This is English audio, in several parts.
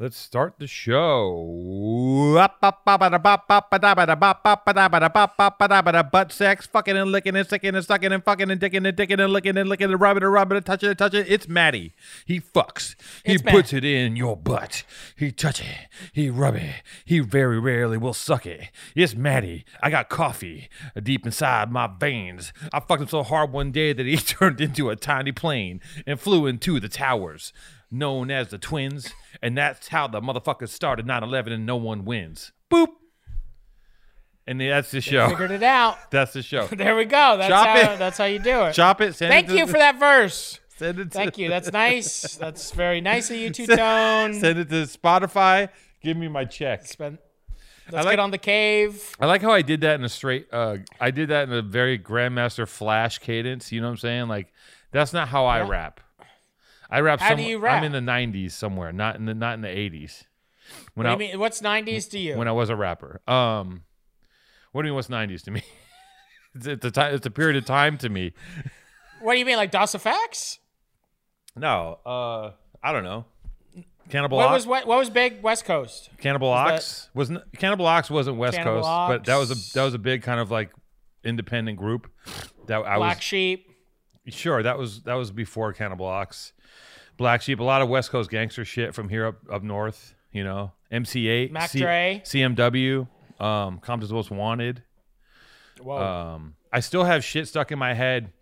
Let's start the show. Butt sex, fucking and licking and sicking and sucking and fucking and dicking and dicking and licking and licking and rubbing and rubbing and touching and touching. It's Matty. He fucks. He It's puts it in your butt. He touch it. He rub it. He very rarely will suck it. It's Matty. I got coffee deep inside my veins. I fucked him so hard one day that he turned into a tiny plane and flew into the towers known as the twins, and that's how the motherfuckers started 9/11 and no one wins. Boop. And that's the show. Figured it out. That's the show. There we go. That's Chop how it. that's how you do it. Chop it. Send Thank it you the- for that verse. Send it to, Thank you. That's nice. That's very nice of you, Two Tone. Send it to Spotify. Give me my check. Spend- Let's like- get on the cave. I like how I did that in a straight. Uh, I did that in a very Grandmaster Flash cadence. You know what I'm saying? Like that's not how I rap. I rap. How do some- you rap? I'm in the 90s somewhere, not in the not in the 80s. When What do I mean? What's 90s to you? when I was a rapper. Um, what do you mean? What's 90s to me? it's, it's a time. It's a period of time to me. what do you mean, like DOS effects? No, uh, I don't know. Cannibal What Ox. was what, what was big West Coast? Cannibal that- Ox was n- Cannibal Ox wasn't West Cannibal Coast, but that was a that was a big kind of like independent group. That I was Black was Sheep. sure that was that was before Cannibal Ox. Black Sheep, a lot of West Coast gangster shit from here up up north. You know, MC Eiht, Mac Dre. CMW, um, Compton's Most Wanted. Whoa. Um, I still have shit stuck in my head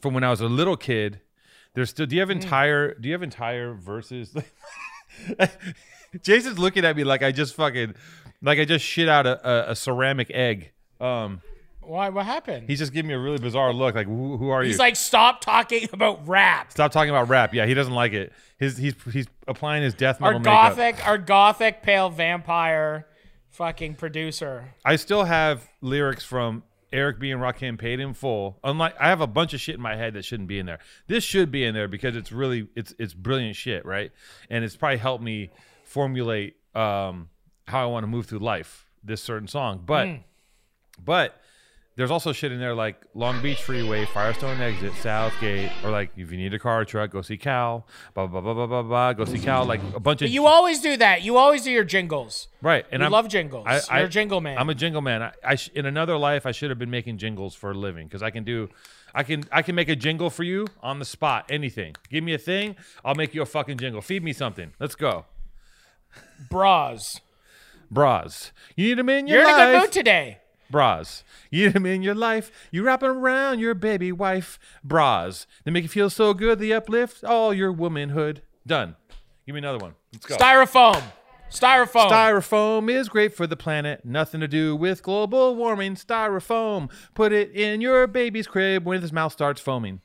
from when I was a little kid. There's still. Do you have Hmm. entire? Do you have entire verses? Jason's looking at me like I just fucking, like I just shit out a, a, a ceramic egg. Um, Why? What happened? he's just giving me a really bizarre look. Like, who, who are you? He's like, stop talking about rap. Stop talking about rap. Yeah, he doesn't like it. His he's he's applying his death Our metal makeup. gothic, our gothic pale vampire, fucking producer. I still have lyrics from Eric B and Rakim paid in full. Unlike I have a bunch of shit in my head that shouldn't be in there. This should be in there because it's really it's it's brilliant shit, right? And it's probably helped me formulate um how I want to move through life, this certain song. But but there's also shit in there like Long Beach Freeway, Firestone Exit, Southgate, or like if you need a car or truck, go see Cal, blah blah blah blah blah blah, go see Cal, like a bunch of But you always do that. You always do your jingles. right. And I'm, love jingles. I, You're a jingle man. I'm a jingle man. I, I sh- in another life I should have been making jingles for a living because I can do, I can I can make a jingle for you on the spot. Anything. Give me a thing, I'll make you a fucking jingle. Feed me something. Let's go. Bras. Bras. You need them in your You're in a life. good mood today. Bras. You them in your life. You wrapping around your baby wife. Bras. They make you feel so good. They uplift all your womanhood. Done. Give me another one. Let's go. Styrofoam. Styrofoam. Styrofoam is great for the planet. Nothing to do with global warming. Styrofoam. Put it in your baby's crib when his mouth starts foaming.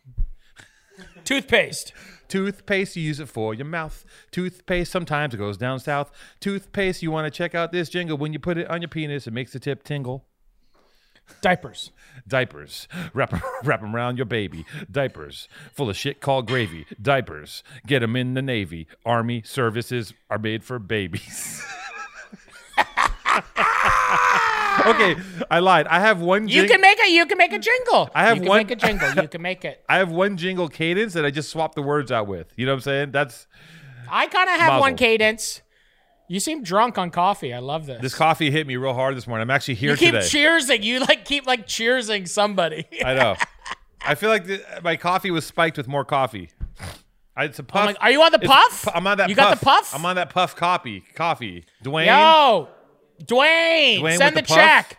Toothpaste. Toothpaste, you use it for your mouth. Toothpaste, sometimes it goes down south. Toothpaste, you want to check out this jingle. When you put it on your penis, it makes the tip tingle. Diapers. Diapers, Wrap, wrap them around your baby. Diapers, full of shit called gravy. Diapers, Get them in the Navy. Army services are made for babies. okay, I lied. I have one. You can make a you can make a jingle. I have you can one- make a jingle. You can make it. I have one jingle cadence that I just swapped the words out with. You know what I'm saying? That's I kind of have one cadence. You seem drunk on coffee. I love this. this coffee hit me real hard this morning. I'm actually here you keep today. cheersing. You like keep like cheersing somebody. I know. I feel like the, my coffee was spiked with more coffee. I, it's a puff. Like, are you on the It's- puff? I'm on that. You puff. got the puff? I'm on that puff copy. Coffee. Dwayne, Yo, Dwayne, Dwayne send the, the check.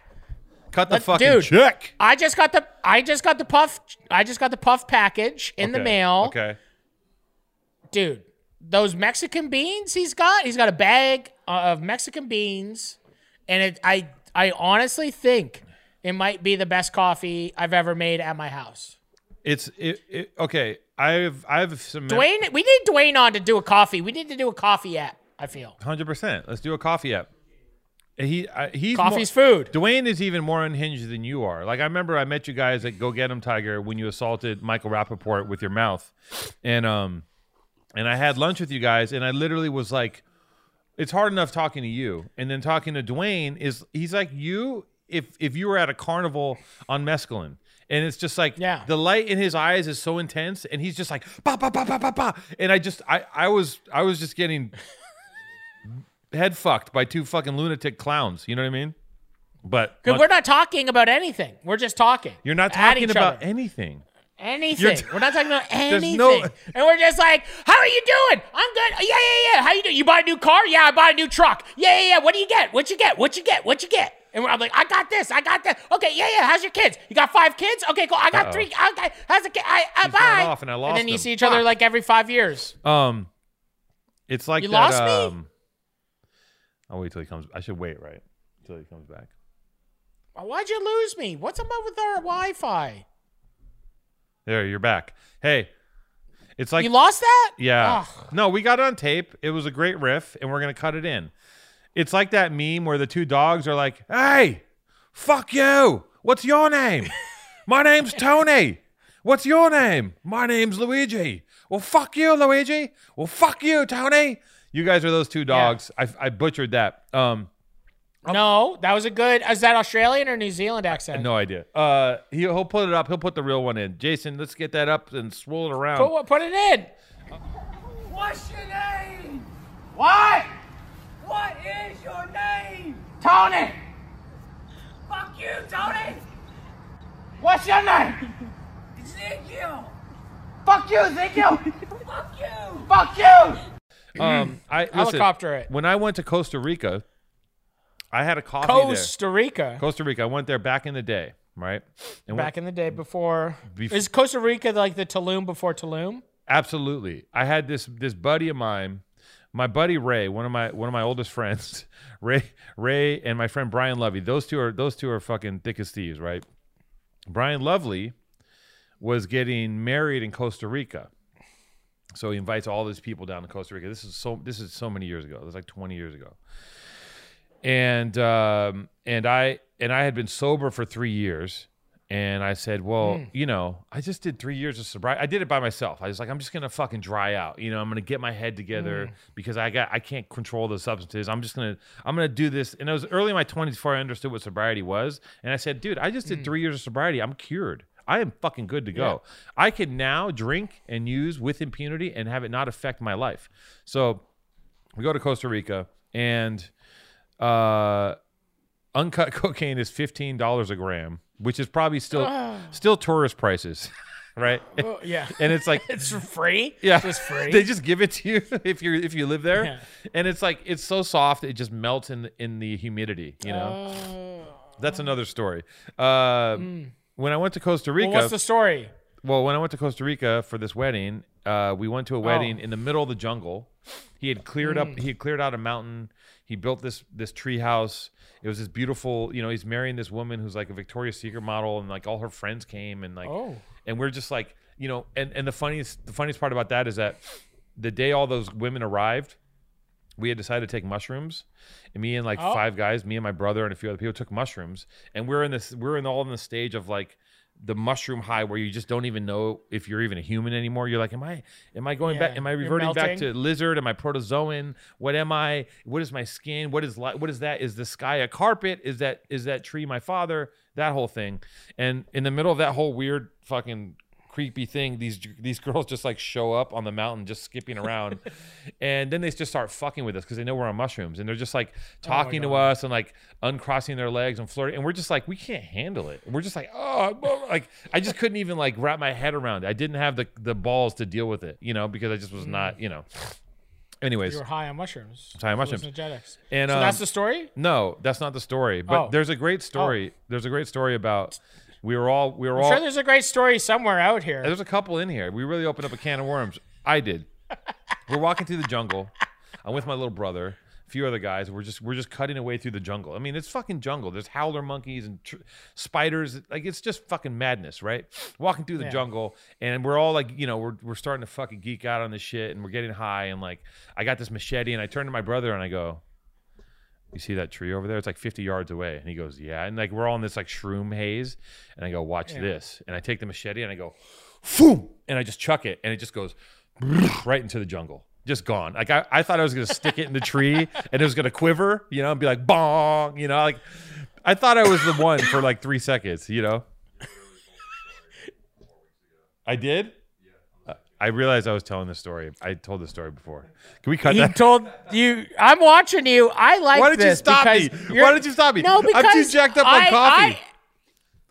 cut the let- fucking dude. check. I just got the I just got the puff I just got the puff package in the mail. Okay. Dude, those Mexican beans he's got, he's got a bag of Mexican beans and it I I honestly think it might be the best coffee I've ever made at my house. It's it, it, okay. I've I've some Dwayne, we need Dwayne on to do a coffee. We need to do a coffee app, I feel. Hundred percent. Let's do a coffee app. He uh, he's Coffee's more, food. Dwayne is even more unhinged than you are. Like I remember I met you guys at Go Get 'Em Tiger when you assaulted Michael Rappaport with your mouth, and um, and I had lunch with you guys, and I literally was like, it's hard enough talking to you, and then talking to Dwayne is he's like you if if you were at a carnival on mescaline. And it's just like Yeah. the light in his eyes is so intense, and he's just like ba ba ba ba ba ba. And I just I I was I was just getting head fucked by two fucking lunatic clowns. You know what I mean? But Because we're not talking about anything. We're just talking. you're not talking about other. anything. Anything. we're not talking about anything. no- And we're just like, how are you doing? I'm good. Yeah, yeah, yeah. How you doing? You bought a new car? Yeah, I bought a new truck. Yeah, yeah, yeah. What do you get? What you get? What you get? What you get? And I'm like, I got this. I got that. Okay, yeah, yeah. How's your kids? You got five kids? Okay, cool. I got Uh-oh. three. Okay, how's the kid? I, I He's bye. off and I lost. and then you him. see each other like every five years. Um, it's like You that, lost me? um, I'll wait till he comes. I should wait, right? Until he comes back. Why'd you lose me? What's up with our Wi-Fi? There, you're back. Hey, it's like you lost that? Yeah. Ugh. No, we got it on tape. It was a great riff, and we're gonna cut it in. It's like that meme where the two dogs are like, "Hey, fuck you. What's your name? My name's Tony. What's your name? My name's Luigi. Well, fuck you, Luigi. Well, fuck you, Tony. You guys are those two dogs. I, I butchered that. Um, No, that was a good. Is that Australian or New Zealand accent? no idea. Uh, he, he'll put it up. He'll put the real one in. Jason, let's get that up and swirl it around. Put, put it in. What's your name? What? What is your name? Tony. Fuck you, Tony! What's your name? Ezekiel! Fuck you, Ezekiel. Fuck you! Fuck you. Um, I listen, Helicopter it. When I went to Costa Rica, I had a coffee there. Costa Rica. Costa Rica. I went there back in the day, right? And Back in the day before. Bef- is Costa Rica like the Tulum before Tulum? absolutely. I had this this buddy of mine, my buddy Ray, one of my one of my oldest friends, Ray Ray and my friend Brian Lovey. Those two are those two are fucking thick as thieves, right? Brian Lovely was getting married in Costa Rica. So he invites all these people down to Costa Rica. This is so this is so many years ago. It was like 20 years ago. And um and I and I had been sober for 3 years and I said, "Well, hmm. you know, I just did 3 years of sobriety. I did it by myself. I was like, I'm just going to fucking dry out. You know, I'm going to get my head together hmm. because I got I can't control the substances. I'm just going to I'm to do this." And it was early in my 20s before I understood what sobriety was, and I said, "Dude, I just did hmm. 3 years of sobriety. I'm cured." I am fucking good to go. I can now drink and use with impunity and have it not affect my life. So we go to Costa Rica and uh, uncut cocaine is fifteen dollars a gram, which is probably still still tourist prices, right? Oh, yeah. and it's like It's free. yeah, Just free. they just give it to you if you if you live there, Yeah. and it's like it's so soft it just melts in in the humidity. You know, Oh. that's another story. Uh, When I went to Costa Rica, well, what's the story? well, when I went to Costa Rica for this wedding, uh, we went to a wedding in the middle of the jungle. He had cleared up. He had cleared out a mountain. He built this this tree house. It was this beautiful. You know, he's marrying this woman who's like a Victoria's Secret model, and like all her friends came, and like, Oh. and we're just like, you know, and and the funniest the funniest part about that is that the day all those women arrived, we had decided to take mushrooms, and me and like Oh. five guys, me and my brother and a few other people took mushrooms, and we're in this, we're in all in the stage of like the mushroom high where you just don't even know if you're even a human anymore. You're like, am I, am I going back? Am I reverting back to lizard? Am I protozoan? What am I? What is my skin? What is li- what is that? Is the sky a carpet? Is that is that tree my father? That whole thing, and in the middle of that whole weird fucking creepy thing these these girls just like show up on the mountain just skipping around. And then they just start fucking with us because they know we're on mushrooms and they're just like talking to us and like uncrossing their legs and flirting. And we're just like we can't handle it. We're just like oh like i just couldn't even like wrap my head around it. I didn't have the the balls to deal with it you know because i just was not you know. Anyways. You were high on mushrooms. High on mushrooms. And, so um, that's the story. no that's not the story but Oh. there's a great story. There's a great story about we were all we were I'm all sure there's a great story somewhere out here. There's a couple in here. We really opened up a can of worms. I did. We're walking through the jungle. I'm with my little brother, a few other guys. We're just we're just cutting away through the jungle. I mean, it's fucking jungle. There's howler monkeys and tr- spiders. Like it's just fucking madness, right? Walking through the Yeah. jungle, and we're all like, you know, we're we're starting to fucking geek out on this shit, and we're getting high, and like, I got this machete, and I turn to my brother, and I go. You see that tree over there? It's like 50 yards away. And he goes, Yeah. And like we're all in this like shroom haze. And I go, Watch this. And I take the machete and I go, Boom! And I just chuck it. And it just goes right into the jungle. Just gone. Like I, I thought I was gonna stick it in the tree and it was gonna quiver, you know, and be like bong, you know, like I thought I was the one for like three seconds, you know. I did? I realized I was telling the story. I told the story before. Can we cut He that? told you. I'm watching you. I like. Why did you stop me? Why did you stop me? No, because I'm too jacked up on coffee. I,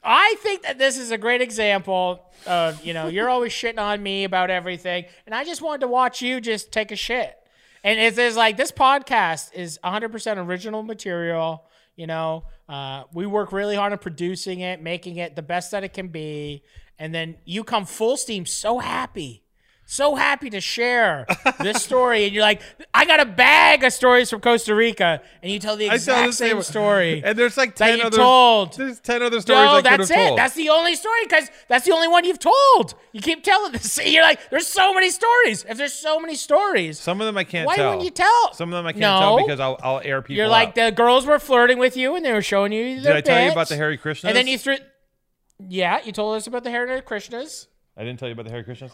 I think that this is a great example of you know you're always shitting on me about everything, and I just wanted to watch you just take a shit. And it's, it's like this podcast is 100% original material. You know, uh, we work really hard on producing it, making it the best that it can be, and then you come full steam, so happy. So happy to share this story, and you're like, I got a bag of stories from Costa Rica, and you tell the exact the same story. And there's like that ten you other. told. There's ten other stories No, that's it. told. That's the only story because that's the only one you've told. You keep telling this. You're like, there's so many stories. If there's so many stories, Some of them I can't why tell. wouldn't you tell? Some of them I can't no, tell because I'll, I'll air people. you're like out. the girls were flirting with you and they were showing you. Did I tell you about the Hare Krishnas? And then you threw. Yeah, you told us about the Hare Krishnas. I didn't tell you about the Hare Krishnas.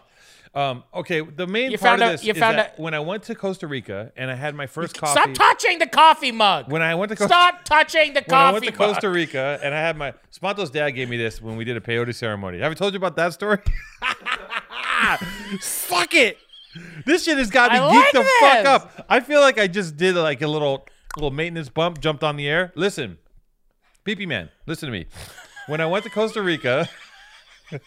Um, okay, the main You part of out- this you is found that out- when I went to Costa Rica and I had my first coffee. Stop touching the coffee mug. when I went to Costa Stop touching the coffee. when I went to mug. Costa Rica and I had my Sponto's dad gave me this when we did a peyote ceremony. Have I told you about that story? Fuck it. This shit has got me I geeked like the this. fuck up. I feel like I just did like a little little maintenance bump, jumped on the air. Listen, PP man, listen to me. When I went to Costa Rica,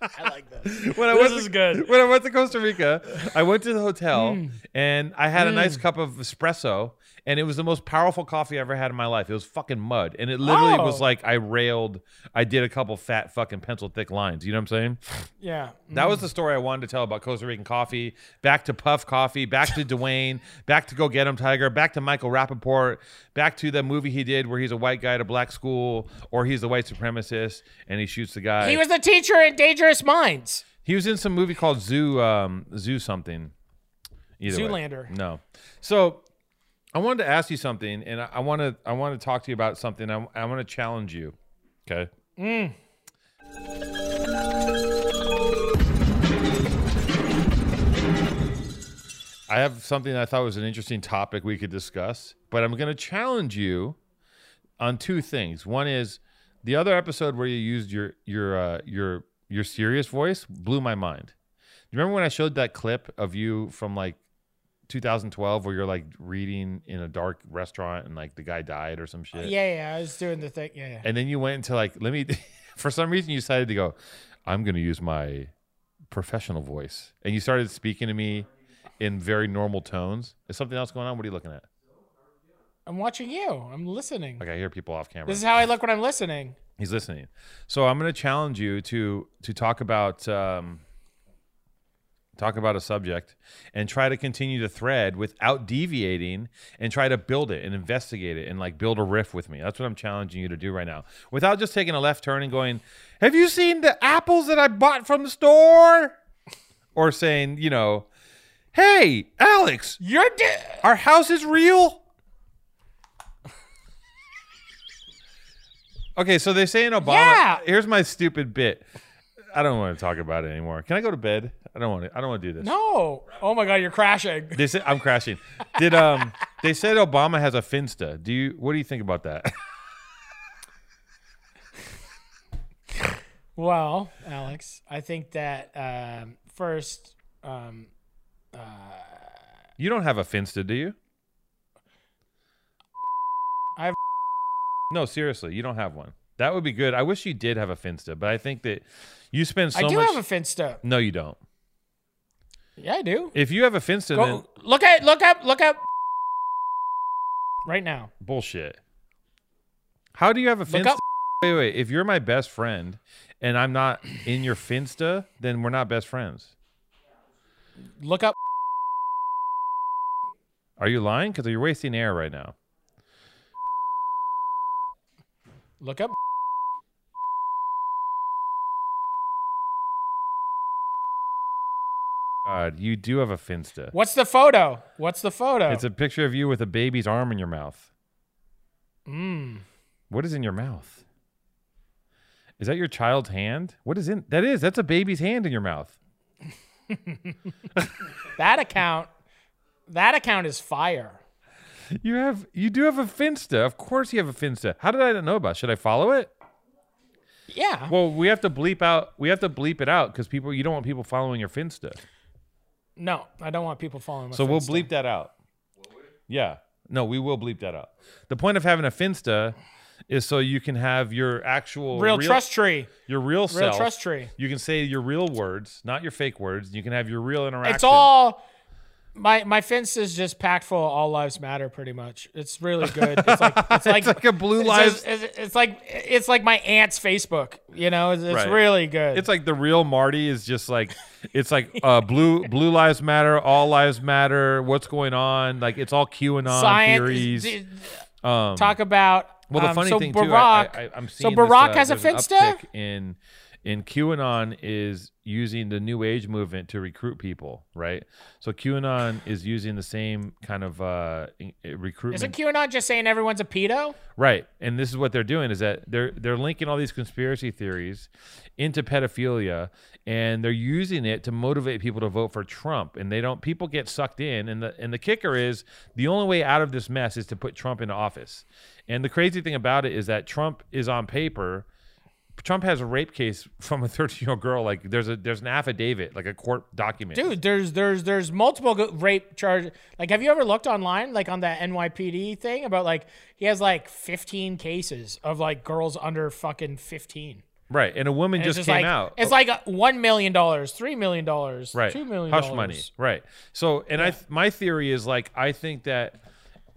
I like this. when I This went is to, good. When I went to Costa Rica, I went to the hotel Hmm. and I had a nice cup of espresso, and it was the most powerful coffee I ever had in my life. It was fucking mud, and it literally Oh. was like I railed. I did a couple fat fucking pencil thick lines. You know what I'm saying? Yeah. That was the story I wanted to tell about Costa Rican coffee. Back to Puff Coffee, back to Dwayne, back to Go Get Him Tiger, back to Michael Rappaport, back to the movie he did where he's a white guy at a black school, or he's the white supremacist and he shoots the guy. He was the teacher in Dangerous Minds. He was in some movie called Zoo, um, Zoo something. Either way. Zoolander. No. So I wanted to ask you something, and I want to I want to talk to you about something. I, I want to challenge you. Okay. I have something I thought was an interesting topic we could discuss, but I'm going to challenge you on two things. One is the other episode where you used your your uh, your your serious voice blew my mind. Do you remember when I showed that clip of you from like 2012 where you're like reading in a dark restaurant and like the guy died or some shit? Yeah, yeah. I was doing the thing. Yeah, yeah. And then you went into like, let me, for some reason you decided to go, I'm going to use my professional voice. And you started speaking to me in very normal tones. Is something else going on? What are you looking at? I'm watching you. I'm listening. Like I hear people off camera. This is how I look when I'm listening. He's listening. So I'm going to challenge you to to talk about um, talk about a subject and try to continue the thread without deviating and try to build it and investigate it and like build a riff with me. That's what I'm challenging you to do right now. Without just taking a left turn and going, "Have you seen the apples that I bought from the store?" Or saying, you know, "Hey, Alex, You're di- our house is real." Okay, so they say in Obama. Yeah. Here's my stupid bit. I don't want to talk about it anymore. Can I go to bed? I don't want to. I don't want to do this. no. Oh my God, you're crashing. They said I'm crashing. Did um? They said Obama has a Finsta. Do you? What do you think about that? Well, Alex, I think that um, first, um, uh, You don't have a Finsta, do you? I've- No, seriously, you don't have one. That would be good. I wish you did have a Finsta, but I think that you spend so I do much. have a Finsta. no, you don't. Yeah, I do. If you have a Finsta, then look at look up look up right now. bullshit. How do you have a Look Finsta? up- Wait, wait. If you're my best friend and I'm not in your Finsta, then we're not best friends. Look up. Are you lying? Because you're wasting air right now. Look up. God, you do have a Finsta. What's the photo? What's the photo? It's a picture of you with a baby's arm in your mouth. mm. What is in your mouth? Is that your child's hand? What is in that is? That's a baby's hand in your mouth. that account. That account is fire. You have you do have a Finsta. Of course you have a Finsta. How did I not know about? it? Should I follow it? Yeah. Well, we have to bleep out. We have to bleep it out because people. You don't want people following your Finsta. No, I don't want people following. My So we'll bleep that out. Yeah. No, we will bleep that out. The point of having a Finsta is so you can have your actual real, trust tree. your real self. Real trust tree. You can say your real words, not your fake words. You can have your real interaction. It's all my my fence is just packed full of all lives matter pretty much. It's really good. It's like it's like, It's like a blue it's, lives. just- it's, it's like it's like my aunt's Facebook. You know, it's, it's Right. really good. It's like the real Marty is just like it's like uh, blue blue lives matter, all lives matter. What's going on? Like it's all QAnon science. theories. d- Um, talk about. Well, the um, funny so thing Barack, too, I, I, I'm so seeing Barack this, uh, has a uptick in in QAnon is using the New Age movement to recruit people, right? So QAnon is using the same kind of uh, uh, recruitment, Isn't QAnon just saying everyone's a pedo? right? And this is what they're doing is that they're they're linking all these conspiracy theories into pedophilia, and they're using it to motivate people to vote for Trump. And they don't people get sucked in, and the and the kicker is the only way out of this mess is to put Trump into office. And the crazy thing about it is that Trump is on paper. Trump has a rape case from a 13 year old girl. Like there's a there's an affidavit, like a court document. Dude, there's there's there's multiple rape charges. Like, have you ever looked online, like on the NYPD thing about like he has like 15 cases of like girls under fucking 15. right? And a woman And just it's came like, out. It's like one million dollars, three million dollars, right two million hush money right so and i th- my theory is like i think that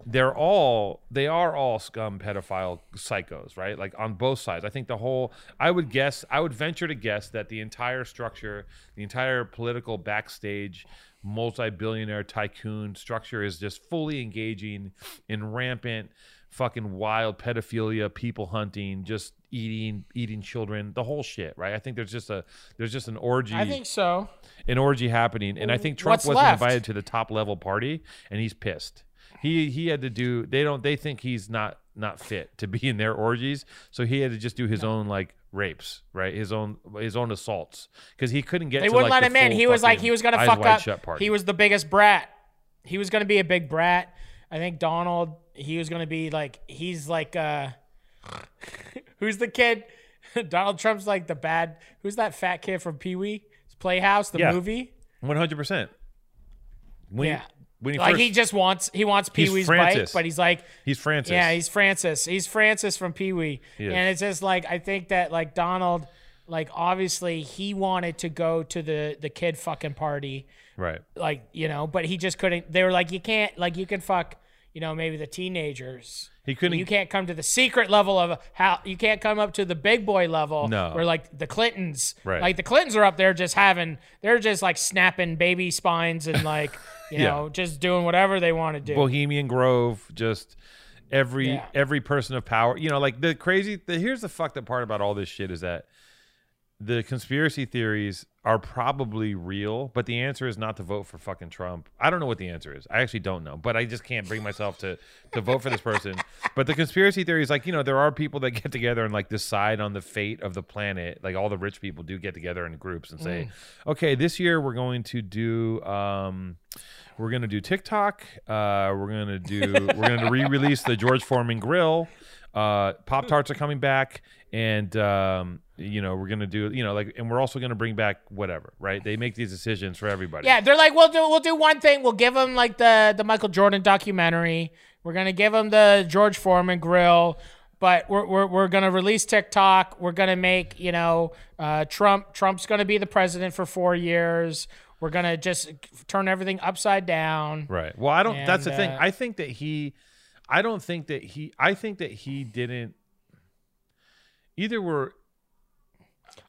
they're all they are all scum pedophile psychos right like on both sides i think the whole i would guess i would venture to guess that the entire structure the entire political backstage multi-billionaire tycoon structure is just fully engaging in rampant fucking wild pedophilia people hunting just eating eating children the whole shit right i think there's just a there's just an orgy I think so. an orgy happening, and I think Trump What's wasn't left? invited to the top level party, and he's pissed. He he had to do. They don't. They think he's not not fit to be in their orgies, so he had to just do his own like rapes, right? His own his own assaults because he couldn't get. They to, wouldn't like, let the him in. He was like he was gonna fuck up. He was the biggest brat. He was gonna be a big brat. I think Donald. He was gonna be like he's like uh, who's the kid? Donald Trump's like the bad. Who's that fat kid from Pee Wee Playhouse, the Yeah. movie? one hundred percent. When Yeah. He, when he Like first, he just wants he wants Pee Wee's bike, but he's like he's Francis. Yeah, he's Francis. He's Francis from Pee Wee. And it's just like I think that like Donald, like obviously he wanted to go to the the kid fucking party, right. like you know, but he just couldn't. They were like, you can't, like you can fuck, you know, maybe the teenagers. He couldn't. You can't come to the secret level of how you can't come up to the big boy level. No. where like the Clintons, Right. Like the Clintons are up there just having, they're just like snapping baby spines and like you Yeah. know just doing whatever they want to do. Bohemian Grove, just every Yeah. every person of power. You know, like the crazy. The, here's the fucked up part about all this shit is that the conspiracy theories are probably real, but the answer is not to vote for fucking Trump. I don't know what the answer is. I actually don't know, but I just can't bring myself to to vote for this person. But the conspiracy theory is like, you know, there are people that get together and like decide on the fate of the planet. Like all the rich people do get together in groups and say, okay, this year we're going to do um we're gonna do TikTok. Uh, we're gonna do. We're gonna re-release the George Foreman grill. Uh, Pop Tarts are coming back, and um, you know we're gonna do. You know, like, and we're also gonna bring back whatever. Right? They make these decisions for everybody. Yeah, they're like, we'll do we'll do one thing. We'll give them like the the Michael Jordan documentary. We're gonna give them the George Foreman grill. But we're, we're, we're gonna release TikTok. We're gonna make you know uh, Trump Trump's gonna be the president for four years. We're gonna just turn everything upside down. Right. Well, I don't. that's the And, thing. uh, I think that he. I don't think that he. I think that he didn't. Either were.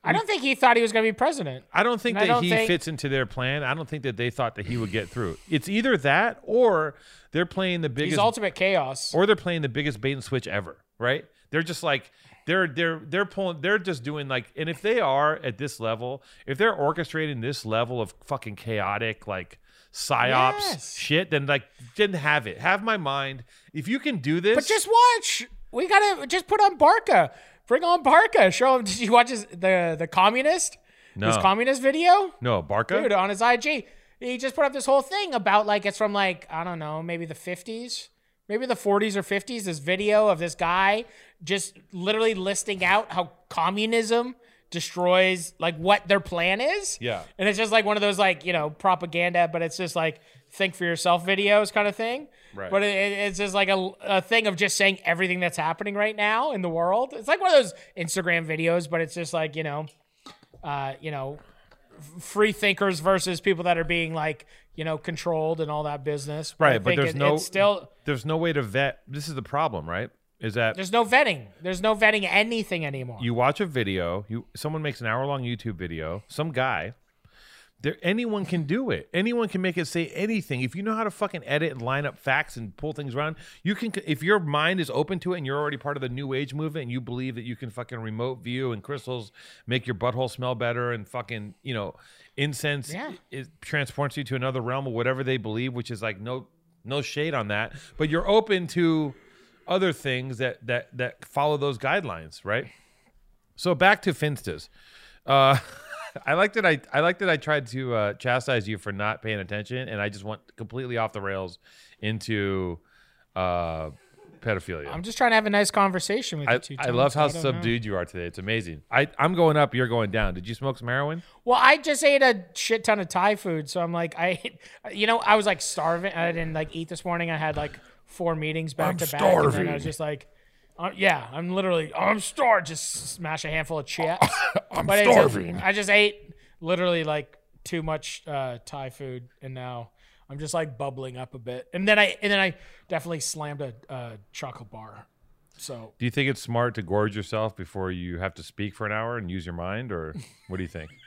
I don't think he thought he was gonna be president. I don't think And that don't he think- fits into their plan. I don't think that they thought that he would get through. It's either that or they're playing the He's biggest ultimate chaos. or they're playing the biggest bait and switch ever, right? They're just like they're they're they're pulling they're just doing like and if they are at this level, if they're orchestrating this level of fucking chaotic like psyops Yes. shit, then like didn't have it. Have my mind. If you can do this But just watch. We gotta just put on Barca. Bring on Barca. Show him. Did you watch his, the the communist? His communist video, no Barca. dude, on his IG. He just put up this whole thing about like it's from like I don't know, maybe the fifties, maybe the 40s or 50s, this video of this guy just literally listing out how communism destroys like what their plan is. Yeah. And it's just like one of those like, you know, propaganda, but it's just like think for yourself videos kind of thing. Right. But it, it- it's just like a, a thing of just saying everything that's happening right now in the world. It's like one of those Instagram videos, but it's just like, you know, uh, you know, free thinkers versus people that are being like, you know, controlled and all that business. I Right, but there's it- no it's still there's no way to vet. This is the problem, right? Is that there's no vetting. There's no vetting anything anymore. you watch a video, you someone makes an hour long YouTube video, some guy. There, anyone can do it. Anyone can make it say anything. If you know how to fucking edit and line up facts and pull things around, you can. If your mind is open to it and you're already part of the new age movement, and you believe that you can fucking remote view and crystals make your butthole smell better, and fucking you know, incense Yeah. it transports you to another realm or whatever they believe, which is like no no shade on that. But you're open to other things that that that follow those guidelines, right? So back to Finstas. Uh, I like that I I like that I tried to uh, chastise you for not paying attention, and I just went completely off the rails into uh, pedophilia. I'm just trying to have a nice conversation with I, you two. I Tom, love how I don't know. subdued you are today. It's amazing. I I'm going up. You're going down. Did you smoke some heroin? Well, I just ate a shit ton of Thai food, so I'm like, I, you know, I was like starving. I didn't like eat this morning. I had like four meetings back I'm to back, and then I was just like, uh, yeah, I'm literally, I'm starved. Just smash a handful of chips. I'm But it's just- I just ate literally like too much uh, Thai food, and now I'm just like bubbling up a bit. And then I, and then I definitely slammed a uh, chocolate bar. So Do you think it's smart to gorge yourself before you have to speak for an hour and use your mind, or what do you think?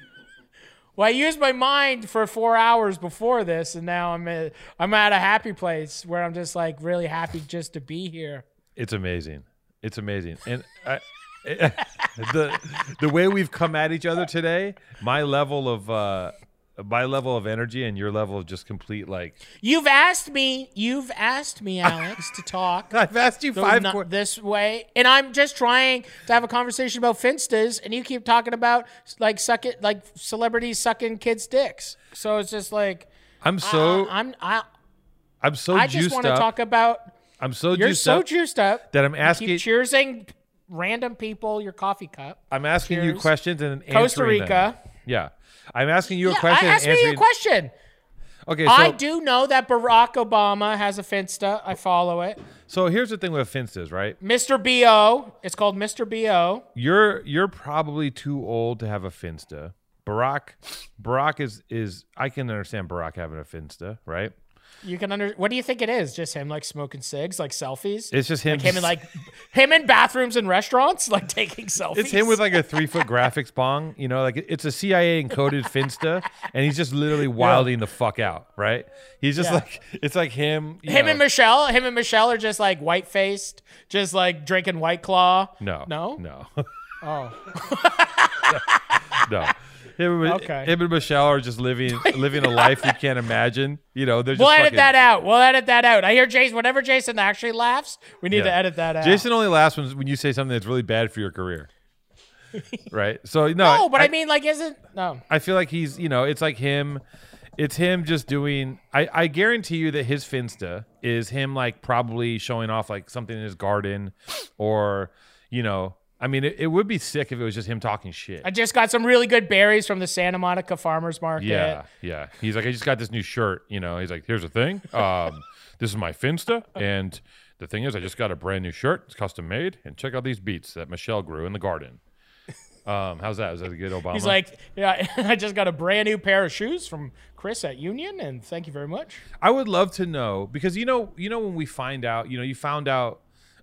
Well, I used my mind for four hours before this, and now I'm at, I'm at a happy place where I'm just like really happy just to be here. It's amazing. It's amazing. And I, the the way we've come at each other today, my level of uh my level of energy and your level of just complete like You've asked me, you've asked me, Alex, to talk I've asked you five que- this way, and I'm just trying to have a conversation about finstas, and you keep talking about like suck it, like celebrities sucking kids' dicks. So it's just like I'm so I, am I, I'm so I just want to talk about. I'm so You're juiced so up juiced up that I'm asking. You keep cheersing random people your coffee cup. I'm asking you questions and Costa answering them. Rica. Yeah. I'm asking you a Yeah, question I, ask me a question. Okay, so I do know that Barack Obama has a Finsta. I follow it. so here's the thing with Finstas, right? Mr. Bo. It's called Mr. Bo. You're you're probably too old to have a Finsta. Barack Barack is is I can understand Barack having a Finsta, right? You can under. What do you think it is? Just him like smoking cigs, like selfies. It's just him. like him in like him in bathrooms and restaurants, like taking selfies. It's him with like a three foot Graffix bong, you know, like it's a CIA encoded Finsta, and he's just literally wilding the fuck out, right? He's just Yeah. like it's like him. him know- and Michelle. Him and Michelle are just like white faced, just like drinking White Claw. no, No? no, Oh, no. Him and, Okay. him and Michelle are just living living a life we can't imagine. You know, they're just we'll edit that out. We'll edit that out. I hear Jason. Whenever Jason actually laughs, we need to edit that out. Jason only laughs when, when you say something that's really bad for your career. right? So no, No, but I, mean, like, isn't no? I feel like he's, you know, it's like him. It's him just doing. I, I guarantee you that his Finsta is him like probably showing off like something in his garden, or you know, I mean, it, it would be sick if it was just him talking shit. I just got some really good berries from the Santa Monica Farmers Market. yeah, yeah. He's like, I just got this new shirt. You know, he's like, here's the thing. Um, this is my Finsta, and the thing is, I just got a brand new shirt. It's custom made, and check out these beets that Michelle grew in the garden. Um, how's that? Is that a good Obama? He's like, yeah, I just got a brand new pair of shoes from Chris at Union, and thank you very much. I would love to know because you know, you know when we find out, you know, you found out,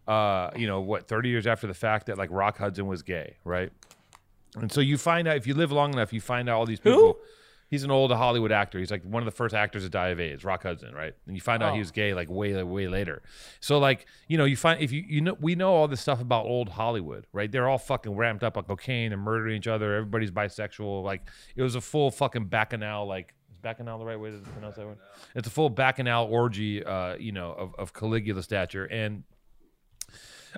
uh, you know, what thirty years after the fact that like Rock Hudson was gay, right? And so you find out if you live long enough, you find out all these people. He's an old Hollywood actor. He's like one of the first actors to die of AIDS, Rock Hudson, right? And you find out he Oh. was gay like way, way later. So like, you know, you find if you you know we know all this stuff about old Hollywood, right? They're all fucking ramped up on cocaine and murdering each other. Everybody's bisexual. Like it was a full fucking bacchanal like is bacchanal the right way to pronounce that word? It's a full bacchanal orgy, uh, you know, of, of Caligula stature. And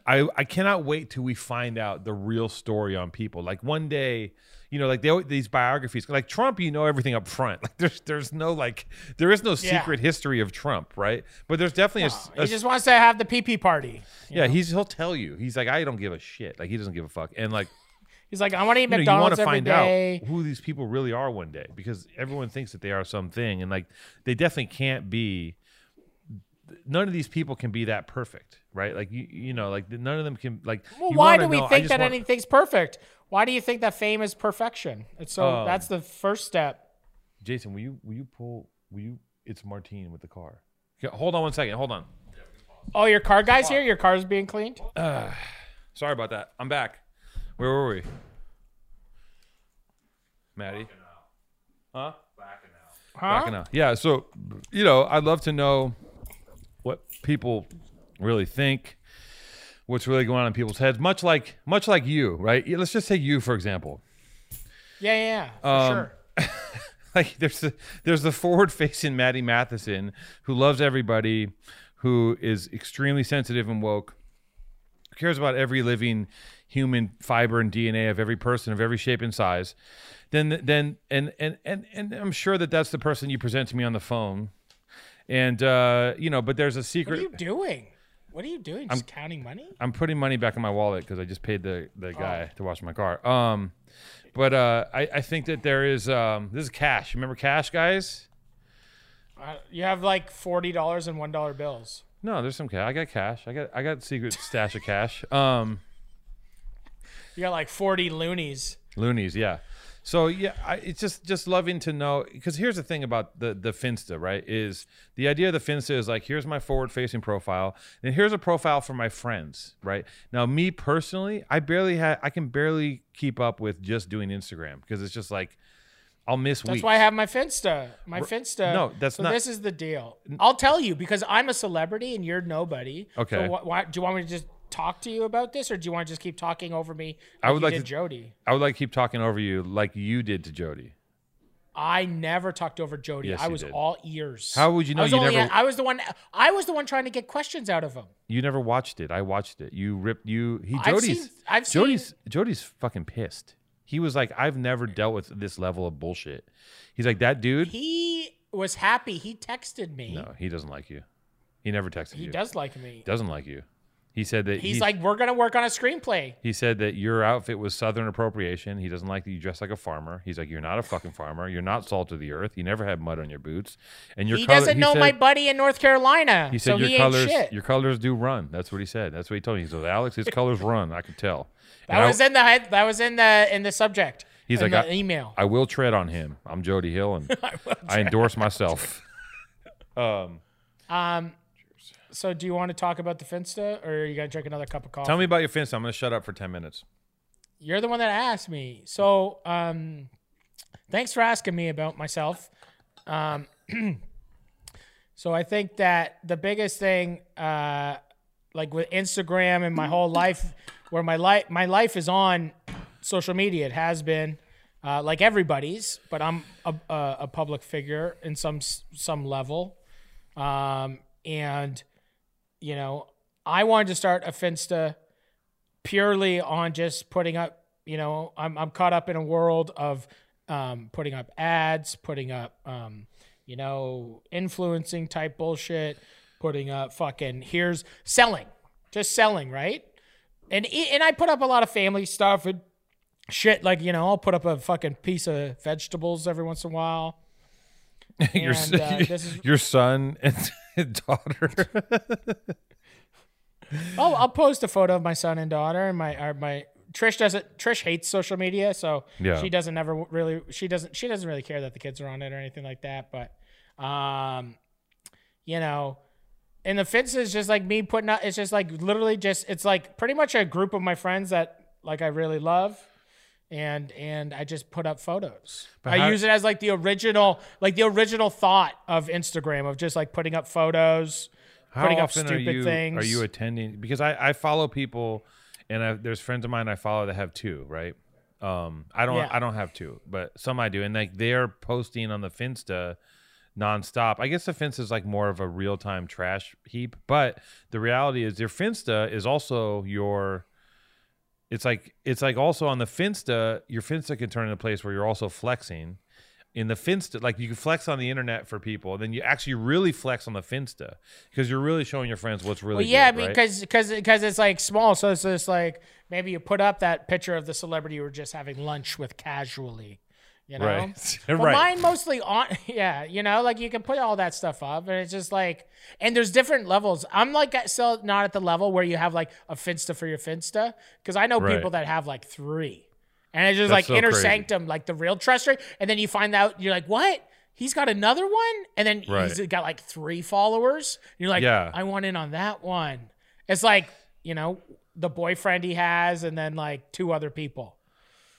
I I cannot wait till we find out the real story on people. Like one day, you know, like they these biographies, like Trump, you know everything up front. Like there's there's no like there is no Yeah. secret history of Trump, right? But there's definitely a s- a, He just wants to have the PP party. yeah. He's he'll tell you. He's like I don't give a shit. Like he doesn't give a fuck. And like He's like, I want to eat you know, you want McDonald's to every find day. out who these people really are one day because everyone thinks that they are something, and like they definitely can't be. None of these people can be that perfect, right? Like you, you know, like none of them can like. Well, you why do we know- think that want- anything's perfect? Why do you think that fame is perfection? It's so Um, that's the first step. Jason, will you will you pull? Will you? It's Martine with the car. Okay, hold on one second. Hold on. Oh, your car guy's here. Your car's being cleaned. Sorry about that. I'm back. Where were we? Matty. Huh? Backing Huh? Backing out. Yeah. So, you know, I'd love to know what people really think, what's really going on in people's heads. Much like, much like you, right? Let's just take you for example. Yeah, yeah, Um, sure. like there's the there's the forward facing Matty Matheson who loves everybody, who is extremely sensitive and woke, cares about every living human fiber and DNA of every person of every shape and size. Then then and and and and I'm sure that that's the person you present to me on the phone. And uh, you know, but there's a secret. What are you doing? What are you doing? Just counting money? I'm putting money back in my wallet because I just paid the the guy to wash my car. Um, but uh, I I think that there is um this is cash. Remember cash, guys? Uh, you have like forty dollars and one dollar bills. No, there's some cash. I got cash. I got I got secret stash of cash. Um, You got like forty loonies. loonies, yeah. So yeah, I, it's just just loving to know because here's the thing about the the Finsta, right? Is the idea of the Finsta is like here's my forward facing profile and here's a profile for my friends, right? Now me personally, I barely had I can barely keep up with just doing Instagram because it's just like I'll miss That's weeks. why I have my Finsta. My Finsta. no, that's so not- This is the deal. I'll tell you because I'm a celebrity and you're nobody. Okay. So wh- why, do you want me to just talk to you about this, or do you want to just keep talking over me? I would like to- Jody. I would like to keep talking over you like you did to Jody. I never talked over Jody. Yes, I was did. all ears. How would you know I was you never- I was the one. I was the one trying to get questions out of him. You never watched it. I watched it. You ripped you. He I've Jody's. seen- I've seen- Jody's. Jody's fucking pissed. He was like, I've never dealt with this level of bullshit. He's like that dude. He was happy. He texted me. no, he doesn't like you. He never texted he you. does like me. Doesn't like you. He said that He's he- like, we're gonna work on a screenplay. He said that your outfit was Southern appropriation. He doesn't like that you dress like a farmer. He's like, you're not a fucking farmer. You're not salt of the earth. You never had mud on your boots. And your colors. He color- doesn't know said- my buddy in North Carolina. He said so your he colors, your colors do run. That's what he said. That's what he told me. He said, Alex, his colors run. I could tell. And that I- was in the head- that was in the in the subject. He's in like, the I- email. I will tread on him. I'm Jody Hill, and I, endorse myself. um, Um, so do you want to talk about the Finsta, or are you gonna drink another cup of coffee? tell me about your Finsta. I'm going to shut up for ten minutes. You're the one that asked me. So, um, thanks for asking me about myself. Um, so I think that the biggest thing, uh, like with Instagram and my whole life, where my life my life is on social media, it has been. Uh, like everybody's, but I'm a, a, a public figure in some some level, um, and you know I wanted to start a Finsta purely on just putting up you know i'm, I'm caught up in a world of um, putting up ads putting up um, you know influencing type bullshit putting up fucking here's selling just selling right? And i- and i put up a lot of family stuff and shit like you know i'll put up a fucking piece of vegetables every once in a while. Your, And, uh, this is- your son and daughter. Oh, I'll post a photo of my son and daughter, and my or my Trish doesn't. Trish hates social media, so Yeah. she doesn't ever really. She doesn't. She doesn't really care that the kids are on it or anything like that. But, um, you know, and the fits is just like me putting out. It's just like literally just. It's like pretty much a group of my friends that like I really love. And and I just put up photos. I how- use it as like the original, like the original thought of Instagram of just like putting up photos, putting up stupid are you things. are you attending? Because I, I follow people, and I, there's friends of mine I follow that have two. Right. Um, I don't Yeah. I don't have two, but some I do, and like they're posting on the Finsta nonstop. I guess the Finsta is like more of a real time trash heap, but the reality is your Finsta is also your. It's like it's like also on the Finsta, your Finsta can turn into a place where you're also flexing. In the Finsta, like you can flex on the internet for people, and then you actually really flex on the Finsta because you're really showing your friends what's really. Well, yeah, good, right? because because because it's like small, so it's just like maybe you put up that picture of the celebrity you were just having lunch with casually, you know. Right. But Right. mine mostly on, yeah, you know, like you can put all that stuff up, and it's just like, and there's different levels. I'm like still not at the level where you have like a Finsta for your Finsta, because I know Right. people that have like three, and it's just That's like so inner crazy. sanctum, like the real treasure, and then you find out you're like, what? He's got another one, and then Right. he's got like three followers. You're like, Yeah. I want in on that one. It's like you know the boyfriend he has, and then like two other people,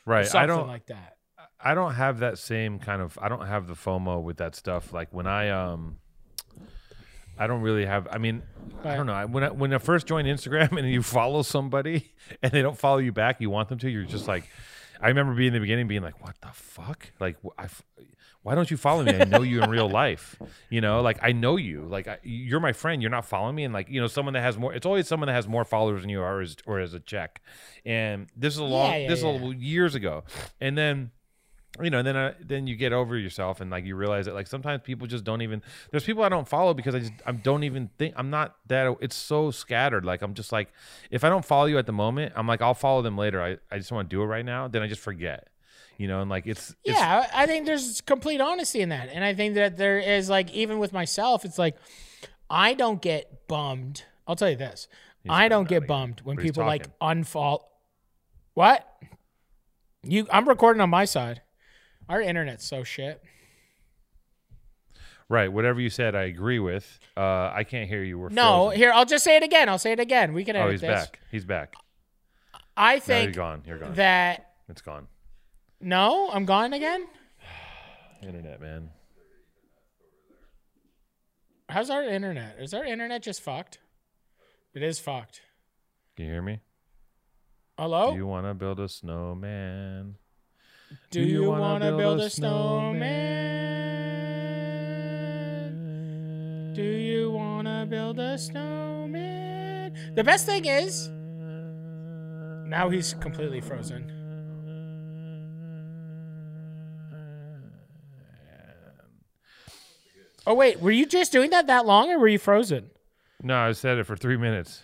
right. something I don't. like that. I don't have that same kind of I don't have the FOMO with that stuff. Like when I um I don't really have I mean I don't know. I- When I, when I first joined Instagram and you follow somebody and they don't follow you back, you want them to, you're just like I remember being in the beginning being like, "What the fuck? Like, I, why don't you follow me? I know you in real life. You know, like I know you. Like I, you're my friend. You're not following me. And like, you know, someone that has more. It's always someone that has more followers than you are, as, or as a check. And this is a long. Yeah, yeah, this is yeah. a, years ago. And then you know, then uh, then you get over yourself and like you realize that like sometimes people just don't even. There's people I don't follow because I just I don't even think I'm not that. It's so scattered. Like I'm just like if I don't follow you at the moment, I'm like I'll follow them later. I I just want to do it right now. Then I just forget. You know, and like it's, it's Yeah, I I think there's complete honesty in that, and I think that there is like even with myself, it's like I don't get bummed. I'll tell you this: I don't get bummed when people like talking. unfollow. What? You? I'm recording on my side. Our internet's so shit. right. Whatever you said, I agree with. Uh, I can't hear you. We're No, frozen. here I'll just say it again. I'll say it again. We can edit Oh, he's this. back. He's back. I No, you're think gone. You're gone. that it's gone. no, I'm gone again. Internet, man. How's our internet? Is our internet just fucked? It is fucked. Can you hear me? Hello? Do you want to build a snowman? Do Do you you wanna build build a a snowman? Do you want to build a snowman? The best thing is, now he's completely frozen. Oh wait, were you just doing that that long, or were you frozen? No, I said it for three minutes.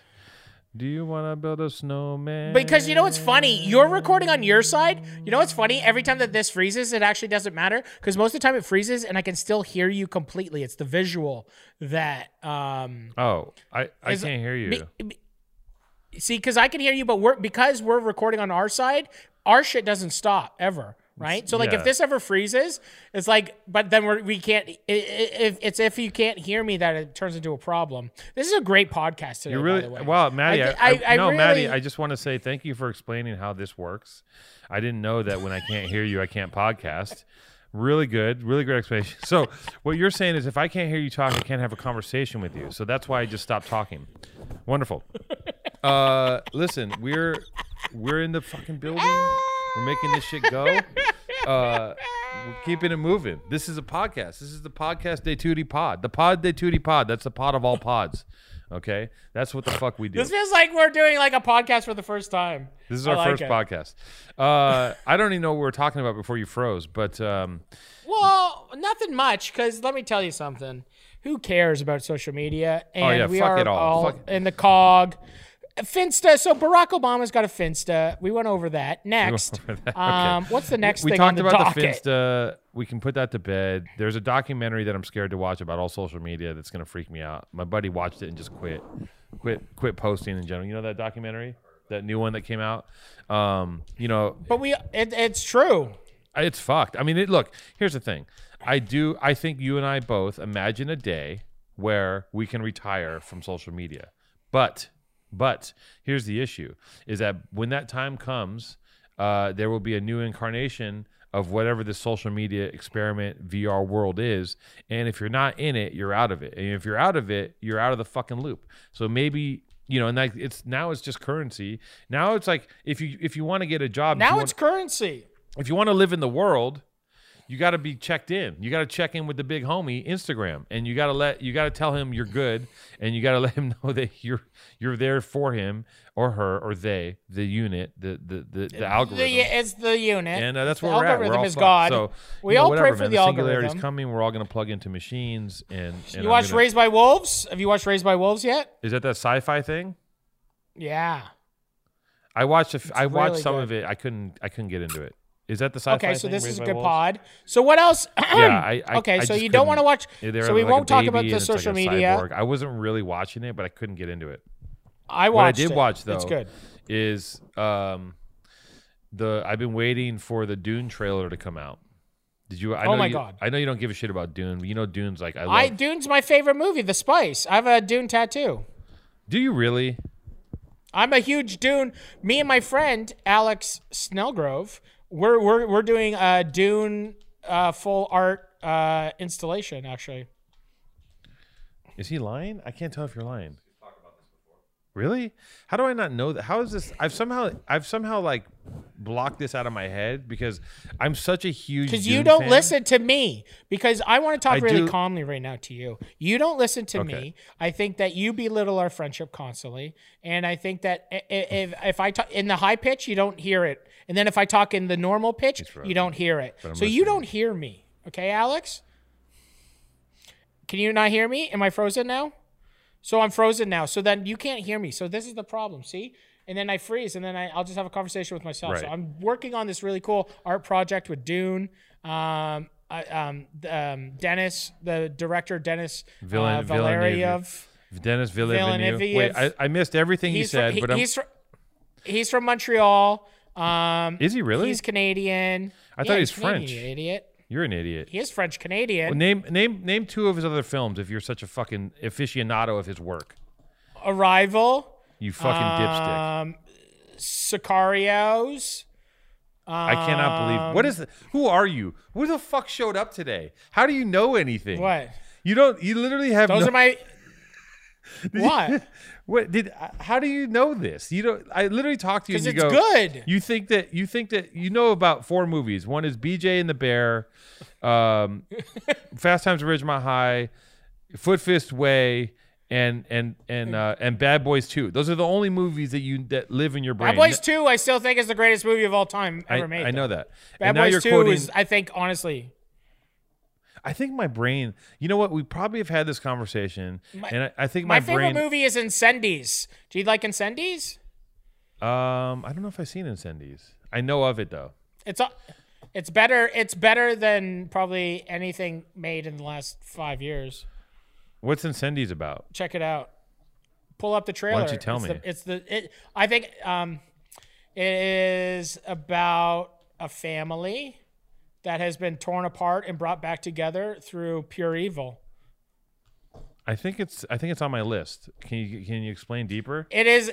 Do you want to build a snowman? Because you know what's funny? You're recording on your side. You know what's funny? Every time that this freezes, it actually doesn't matter because most of the time it freezes and I can still hear you completely. It's the visual that um Oh, I, I is- can't hear you. be- be- see because I can hear you, but we're because we're recording on our side, our shit doesn't stop ever. Right, so like yeah. if this ever freezes, it's like, but then we're, we can't. If it's if you can't hear me, that it turns into a problem. This is a great podcast today. You're by really the way. well, Matty. I, I- I- I no, Matty. I just want to say thank you for explaining how this works. I didn't know that when I can't hear you, I can't podcast. Really good, really great explanation. So, what you're saying is, if I can't hear you talk, I can't have a conversation with you. So that's why I just stopped talking. Wonderful. Uh, listen, we're we're in the fucking building. We're making this shit go. Uh, we're keeping it moving. This is a podcast. This is the podcast De Tutti Pod. The Pod De Tutti Pod. That's the pod of all pods. Okay, that's what the fuck we do. This feels like we're doing like a podcast for the first time. This is I our like first it. podcast. Uh, I don't even know what we were talking about before you froze, but um, Well, nothing much, because let me tell you something. Who cares about social media? And Oh, yeah, we fuck are it all. Fuck- in the cog. Finsta. So Barack Obama's got a Finsta. We went over that. Next, over that, okay. um, what's the next thing we talked the about the? Finsta. We can put that to bed. There's a documentary that I'm scared to watch about all social media that's gonna freak me out. My buddy watched it and just quit, quit, quit posting in general. You know that documentary, that new one that came out. Um, you know, But we, it, it's true. it's fucked. I mean, it, look, here's the thing. I do. I think you and I both imagine a day where we can retire from social media. But, but here's the issue: is that when that time comes, uh, there will be a new incarnation of whatever this social media experiment VR world is. And if you're not in it, you're out of it. And if you're out of it, you're out of the fucking loop. So maybe. You know, and like it's now it's just currency. Now it's like if you if you want to get a job, Now want- it's currency. if you want to live in the world, you got to be checked in. You got to check in with the big homie Instagram, and you got to let you got to tell him you're good, and you got to let him know that you're you're there for him or her or they, the unit, the the the, the algorithm. The, it's the unit. and uh, that's the where we're at. We're algorithm is. God. So we you know, all whatever, pray for man. the singularity's algorithm. coming. We're all gonna plug into machines. And, and You watched gonna- Raised by Wolves? Have you watched Raised by Wolves yet? Is that that sci-fi thing? Yeah. I watched. A f- I watched really some good. of it. I couldn't. I couldn't get into it. Is that the sci-fi? Okay, so this is a good Wolves? pod. So what else? Yeah, I, I okay, I so you don't want to watch. So we like won't talk about the it's like social media. cyborg. I wasn't really watching it, but I couldn't get into it. I What I did it. watch though It's good. is um the I've been waiting for the Dune trailer to come out. Did you? I Oh know my you, God. I know you don't give a shit about Dune, but you know Dune's like I love. I Dune's my favorite movie. The Spice. I have a Dune tattoo. do you really? I'm a huge Dune. Me and my friend Alex Snellgrove, we're we're we're doing a Dune uh, full art uh, installation. Actually, Is he lying? I can't tell if you're lying. Really? How do I not know that? How is this? I've somehow, I've somehow like blocked this out of my head because I'm such a huge. because you don't fan. listen to me. Because I want to talk I really do- calmly right now to you. You don't listen to Okay. me. I think that you belittle our friendship constantly, and I think that if if I talk in the high pitch, you don't hear it, and then if I talk in the normal pitch, you don't hear it. So you don't hear me. Okay, Alex. Can you not hear me? Am I frozen now? So I'm frozen now. So then you can't hear me. So this is the problem. See? And then I freeze, and then I, I'll just have a conversation with myself. So I'm working on this really cool art project with Dune. Um, I, um, um, Denis, the director, Dennis Villen- uh, Valeriev. Denis Villeneuve. Villeneuve. Wait, I, I missed everything you He's said, from, he- but I'm, he's from, he's from Montreal. Um, is he really? He's Canadian. I thought Yeah, he's Canadian, French. You idiot. You're an idiot. He is French Canadian. Well, name name name two of his other films if you're such a fucking aficionado of his work. Arrival. You fucking dipstick. Um, Sicarios. I cannot believe. What is? The, who are you? Who the fuck showed up today? How do you know anything? What? You don't. You literally have. Those no, are my. What? What did? How do you know this? You don't. I literally talked to you. Because and it's you go, good. You think that you think that you know about four movies. One is BJ and the Bear, um, Fast Times at Ridgemont High, Foot Fist Way, and and and uh, and Bad Boys Two. Those are the only movies that you that live in your brain. Bad Boys Two, I still think is the greatest movie of all time I, ever made. I know that. Bad and Boys Two quoting. is, I think, honestly, I think my brain. You know what? We probably have had this conversation, and I, I think my, my, favorite brain. movie is Incendies. Do you like Incendies? Um, I don't know if I've seen Incendies. I know of it though. It's a, it's better. It's better than probably anything made in the last five years. What's Incendies about? Check it out. Pull up the trailer. Why don't you tell it's me? The, it's the. It, I think um, it is about a family that has been torn apart and brought back together through pure evil. I think it's. I think it's on my list. Can you can you explain deeper? It is.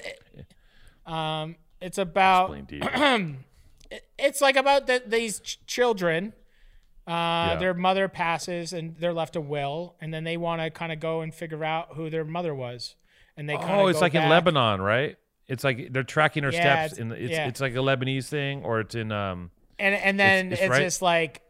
Um, it's about. Explain deeper. It's like about the, these ch- children. Uh, Yeah. Their mother passes and they're left a will, and then they want to kind of go and figure out who their mother was, and they kind of oh, it's like in. Lebanon, right? It's like they're tracking her Yeah, steps. it's- In the, it's yeah. it's like a Lebanese thing, or it's in um. And and then it's it's, right- just like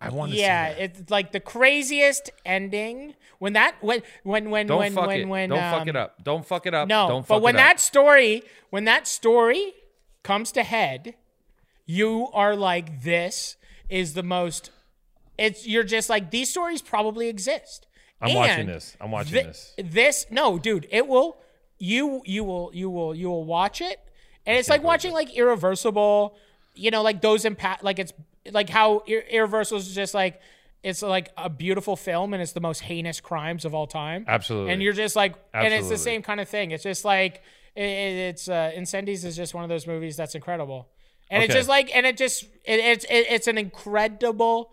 I want to yeah, it's like the craziest ending when that when when when Don't when fuck when it. when Don't um, fuck it up. Don't fuck it up. No, Don't but fuck when it up. But when that story when that story comes to head, you are like this is the most. It's you're just like these stories probably exist. I'm watching this. I'm watching thi- this. This no, dude, it will. You you will you will you will watch it, and it's like watching like Irreversible. You know, like those impact. Like it's like how Ir- Irreversible is just like it's like a beautiful film, and it's the most heinous crimes of all time. Absolutely. And you're just like, and it's the same kind of thing. It's just like it, it- it's uh, Incendies is just one of those movies that's incredible, and it's just like, and it just it, it's it, it's an incredible,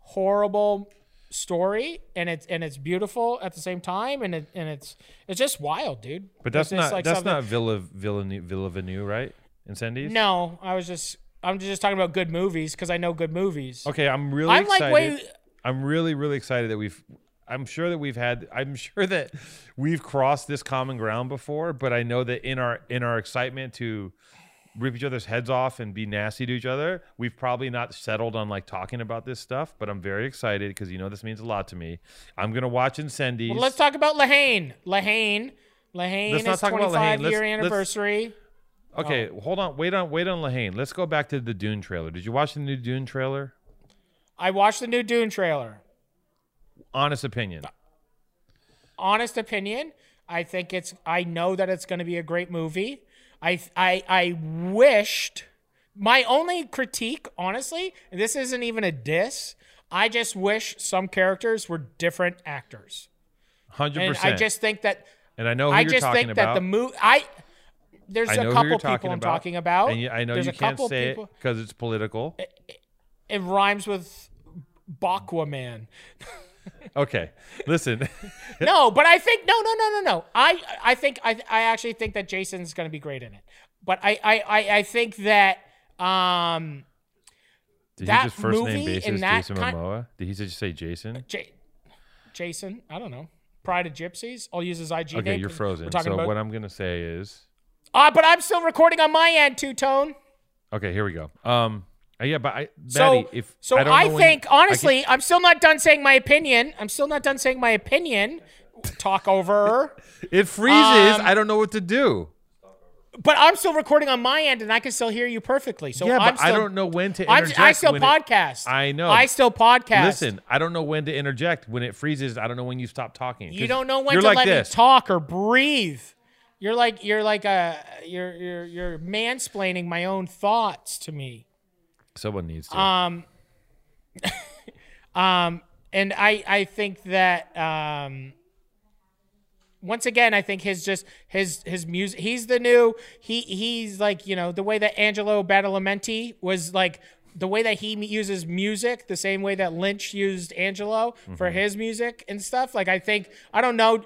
horrible story, and it's and it's beautiful at the same time, and it and it's it's just wild, dude. But that's not like that's something- not Villa Villa Villa Venue, right? Incendies. No, I was just I'm just talking about good movies because I know good movies. Okay, I'm really I'm like excited. way- I'm really really excited that we've. I'm sure that we've had. I'm sure that we've crossed this common ground before, but I know that in our in our excitement to rip each other's heads off and be nasty to each other. We've probably not settled on like talking about this stuff, but I'm very excited because you know this means a lot to me. I'm gonna watch Incendies. Well, let's talk about La Haine. Lahane. La Haine Let's is 25 La Haine. Let's- year let's- anniversary. okay, hold on, wait on, wait on La Haine. Let's go back to the Dune trailer. Did you watch the new Dune trailer? I watched the new Dune trailer. Honest opinion. honest opinion, I think it's. I know that it's going to be a great movie. I I I wished. My only critique, honestly, this isn't even a diss. I just wish some characters were different actors, Hundred percent. I just think that. and I know who I just think that about. the movie. I there's a couple you're people I'm about, talking about. and you, I know there's you a can't say people, it because it's political. It rhymes with Bakwa Man. Okay, listen. no, but I think no, no, no, no, no. I I think I I actually think that Jason's going to be great in it. But I I I, I think that um Did That he just first name basis Jason kind- Momoa? Did he just say Jason? J- Jason, I don't know. Pride of Gypsies. I'll use his IG Okay, name you're 'cause We're frozen. So about. what I'm gonna say is, Ah, but I'm still recording on my end, two tone. okay, here we go. Um, uh, yeah, but I, So, Betty, if so I, I, don't know when- think I honestly, I'm still not done saying my opinion. I'm still not done saying my opinion. Talk over. it freezes. um, I don't know what to do. but I'm still recording on my end, and I can still hear you perfectly. So yeah, I'm but still, I don't know when to interject. I still when it- podcast. I know. I still podcast. Listen, I don't know when to interject. When it freezes, I don't know when you stop talking. You don't know when to like let this. me talk or breathe. You're like you're like a you're you're you're mansplaining my own thoughts to me. Someone needs to. Um, um, and I I think that um, once again I think his just his his music. He's the new he he's like you know the way that Angelo Badalamenti was like. The way that he uses music, the same way that Lynch used Angelo for his music and stuff. Like I think I don't know.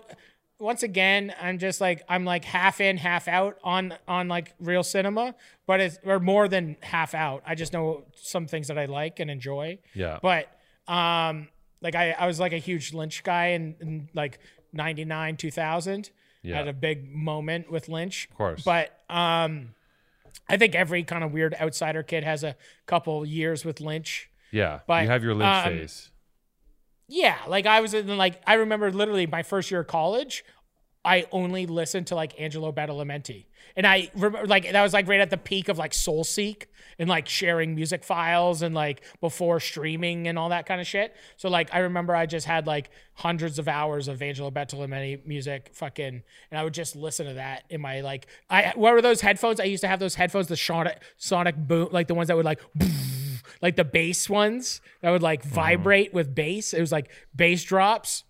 Once again, I'm just like I'm like half in, half out on on like real cinema, but it's or more than half out. I just know some things that I like and enjoy. Yeah. But um, like I, I was like a huge Lynch guy in, in like '99, 2000. Yeah. I had a big moment with Lynch. Of course. But um, I think every kind of weird outsider kid has a couple years with Lynch. yeah, but, you have your Lynch um, face. Yeah, like I was in like I remember literally my first year of college, I only listened to like Angelo Badalamenti, and I remember like that was like right at the peak of like SoulSeek and like sharing music files and like before streaming and all that kind of shit. So like I remember I just had like hundreds of hours of Angelo Badalamenti music, fucking, and I would just listen to that in my like I what were those headphones? I used to have those headphones, the sonic sonic boom, like the ones that would like like the bass ones that would like Mm-hmm. vibrate with bass. It was like bass drops.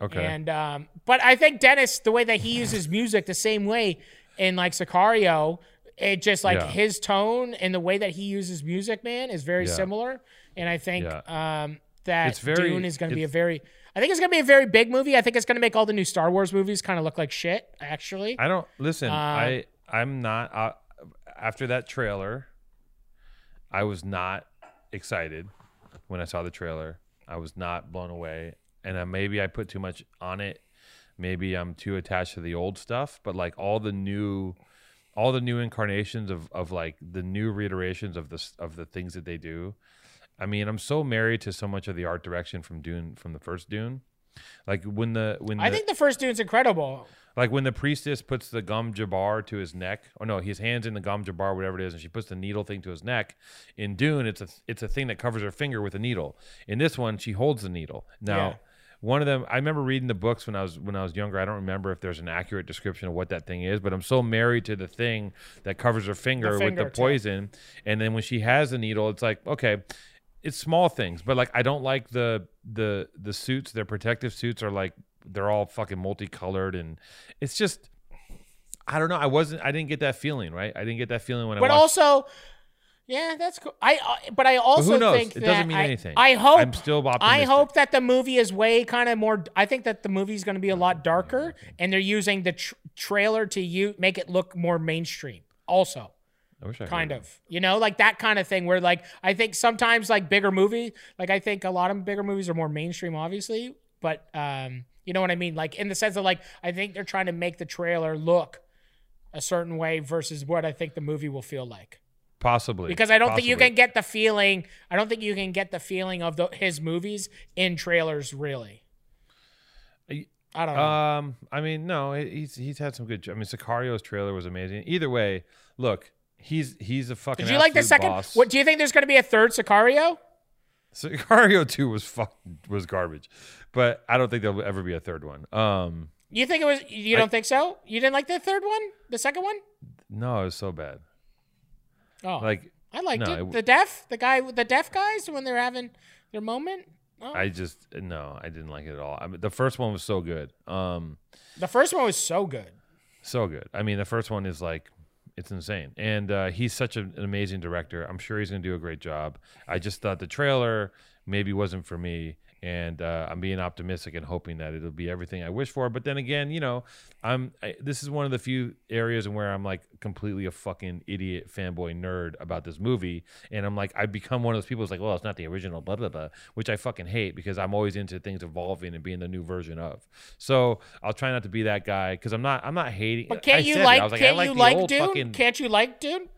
Okay. And um, but I think Denis, the way that he uses music, the same way in like Sicario, it just like Yeah. his tone and the way that he uses music, man, is very Yeah. similar. And I think Yeah. um, that It's very- Dune is going to be a very. I think it's going to be a very big movie. I think it's going to make all the new Star Wars movies kind of look like shit. Actually, I don't listen. Uh, I I'm not uh, after that trailer. I was not excited when I saw the trailer. I was not blown away, and uh, maybe I put too much on it. Maybe I'm too attached to the old stuff. But like all the new, all the new incarnations of of like the new reiterations of the s- of the things that they do. I mean, I'm so married to so much of the art direction from Dune from the first Dune. Like when the when the, I think the first Dune's incredible. like when the priestess puts the gom jabbar to his neck, or no, his hands in the gom jabbar, whatever it is, and she puts the needle thing to his neck. In Dune, it's a it's a thing that covers her finger with a needle. In this one, she holds the needle. Now, Yeah. one of them, I remember reading the books when I was when I was younger. I don't remember if there's an accurate description of what that thing is, but I'm so married to the thing that covers her finger, with the poison. And then when she has the needle, it's like okay. It's small things, but like I don't like the the the suits. Their protective suits are like they're all fucking multicolored, and it's just I don't know. I wasn't. I didn't get that feeling. Right. I didn't get that feeling when But I But also, yeah, that's cool. I uh, but I also who knows? think It that doesn't mean I, anything. I hope I'm still I hope that the movie is way kind of more. I think that the movie is going to be a lot darker, and they're using the tr- trailer to you make it look more mainstream. Also, I wish I kind of, you know, like that kind of thing. Where like I think sometimes like bigger movie, like I think a lot of bigger movies are more mainstream, obviously, but um, you know what I mean. Like in the sense of like I think they're trying to make the trailer look a certain way versus what I think the movie will feel like. Possibly. Because I don't think you can get the feeling. I don't think you can get the feeling of the, his movies in trailers. Really, I don't know. Um, I mean, no, he's he's had some good. I mean, Sicario's trailer was amazing. Either way, look, he's he's a fucking. Did you like the second? boss. What do you think? There's going to be a third Sicario? Sicario two was fuck was garbage, but I don't think there'll ever be a third one. Um, You think it was? You don't think so? You didn't like the third one? The second one? no, it was so bad. Oh, Like I liked no, it. it- the deaf, the guy, the deaf guys when they're having their moment. Oh. I just no, I didn't like it at all. I mean, the first one was so good. Um, the first one was so good. so good. I mean, the first one is like it's insane, and uh, he's such an, amazing director. I'm sure he's going to do a great job. I just thought the trailer maybe wasn't for me, and uh, I'm being optimistic and hoping that it'll be everything I wish for. But then again, you know, I'm I, this is one of the few areas where I'm like completely a fucking idiot fanboy nerd about this movie, and I'm like I become one of those people who's like, well, it's not the original, blah blah blah, which I fucking hate because I'm always into things evolving and being the new version of. So I'll try not to be that guy because I'm not I'm not hating. But can't I you it. like? I was I can't like you like Dune? fucking- Can't you like Dune?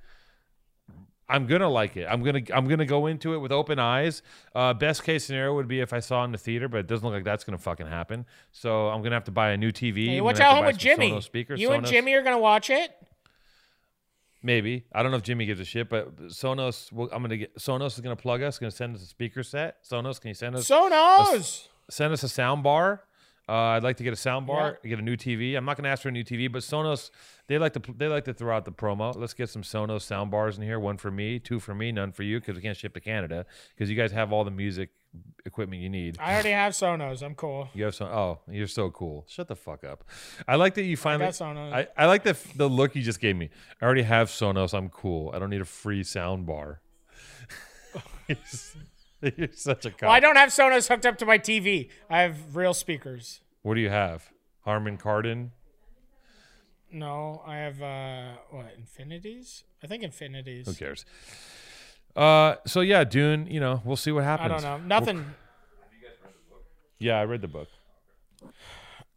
I'm gonna like it. I'm gonna I'm gonna go into it with open eyes. Uh, best case scenario would be if I saw it in the theater, but it doesn't look like that's gonna fucking happen. So I'm gonna have to buy a new TV. Hey, watch out home with Jimmy. Speakers. you and Jimmy are gonna watch it. Maybe I don't know if Jimmy gives a shit, but Sonos. Will, I'm gonna get Sonos is gonna plug us. Gonna send us a speaker set. Sonos, can you send us Sonos. send us a sound bar. Uh, I'd like to get a sound bar, get a new TV. I'm not going to ask for a new TV, but Sonos they like to they like to throw out the promo. Let's get some Sonos sound bars in here. One for me, two for me, none for you because we can't ship to Canada because you guys have all the music equipment you need. I already have Sonos. I'm cool. You have some. Oh, you're so cool. Shut the fuck up. I like that you finally. got Sonos. I, I like the the look you just gave me. I already have Sonos. I'm cool. I don't need a free sound bar. you're, such a cop. Well, I don't have Sonos hooked up to my TV. I have real speakers. What do you have? Harman Kardon. No, I have uh what infinities? I think infinities. Who cares? Uh, so yeah, Dune. You know, we'll see what happens. I don't know. Nothing. Yeah, I read the book.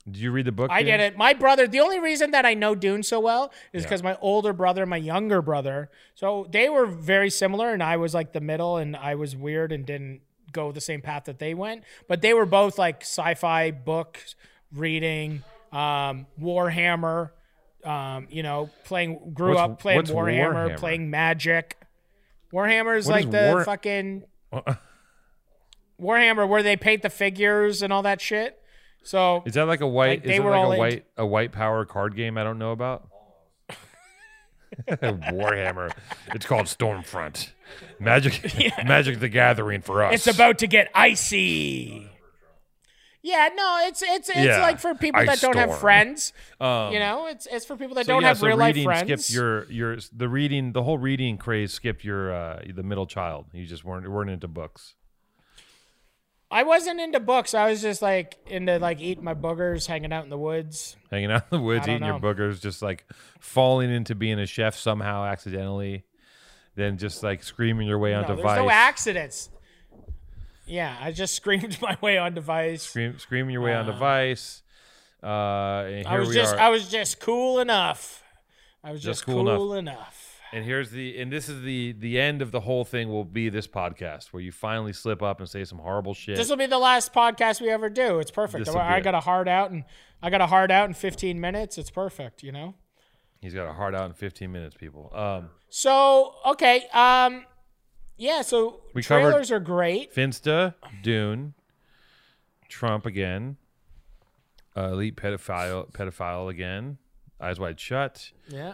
Did you read the book? I did it. My brother. The only reason that I know Dune so well is Yeah. because my older brother, and my younger brother. So they were very similar, and I was like the middle, and I was weird and didn't go the same path that they went. But they were both like sci-fi books reading, um, Warhammer. Um, you know, playing. Grew What's- up playing Warhammer, Warhammer? playing Magic. Warhammer is What like is the War- fucking Warhammer where they paint the figures and all that shit. So Is that like a white? Like, is that like a white a white power card game I don't know about? Warhammer. It's called Stormfront. Magic Magic the Gathering for us. it's about to get icy. Yeah, no, it's it's it's Yeah, like for people Ice that don't have friends. Um, you know, it's it's for people that so don't yeah, have so real life friends. your your the reading the whole reading craze skipped your uh the middle child. You just weren't weren't into books. I wasn't into books. I was just like into like eating my boogers, hanging out in the woods. Hanging out in the woods, eating your know. boogers, just like falling into being a chef somehow accidentally, then just like screaming your way No, onto there's Vice. no accidents. Yeah, I just screamed my way on device. Scream, screaming your way onto Vice. Uh, I was just are. I was just cool enough. I was Just just, cool cool, enough. enough. And here's the and this is the the end of the whole thing will be this podcast where you finally slip up and say some horrible shit. This will be the last podcast we ever do. It's perfect. This'll be I got a hard out and I got a hard out in 15 minutes. It's perfect, you know. He's got a hard out in 15 minutes, people. Um, So okay, um, yeah. So We trailers are great. Finsta, Dune, Trump again, uh, elite pedophile, pedophile again, Eyes Wide Shut, Yeah.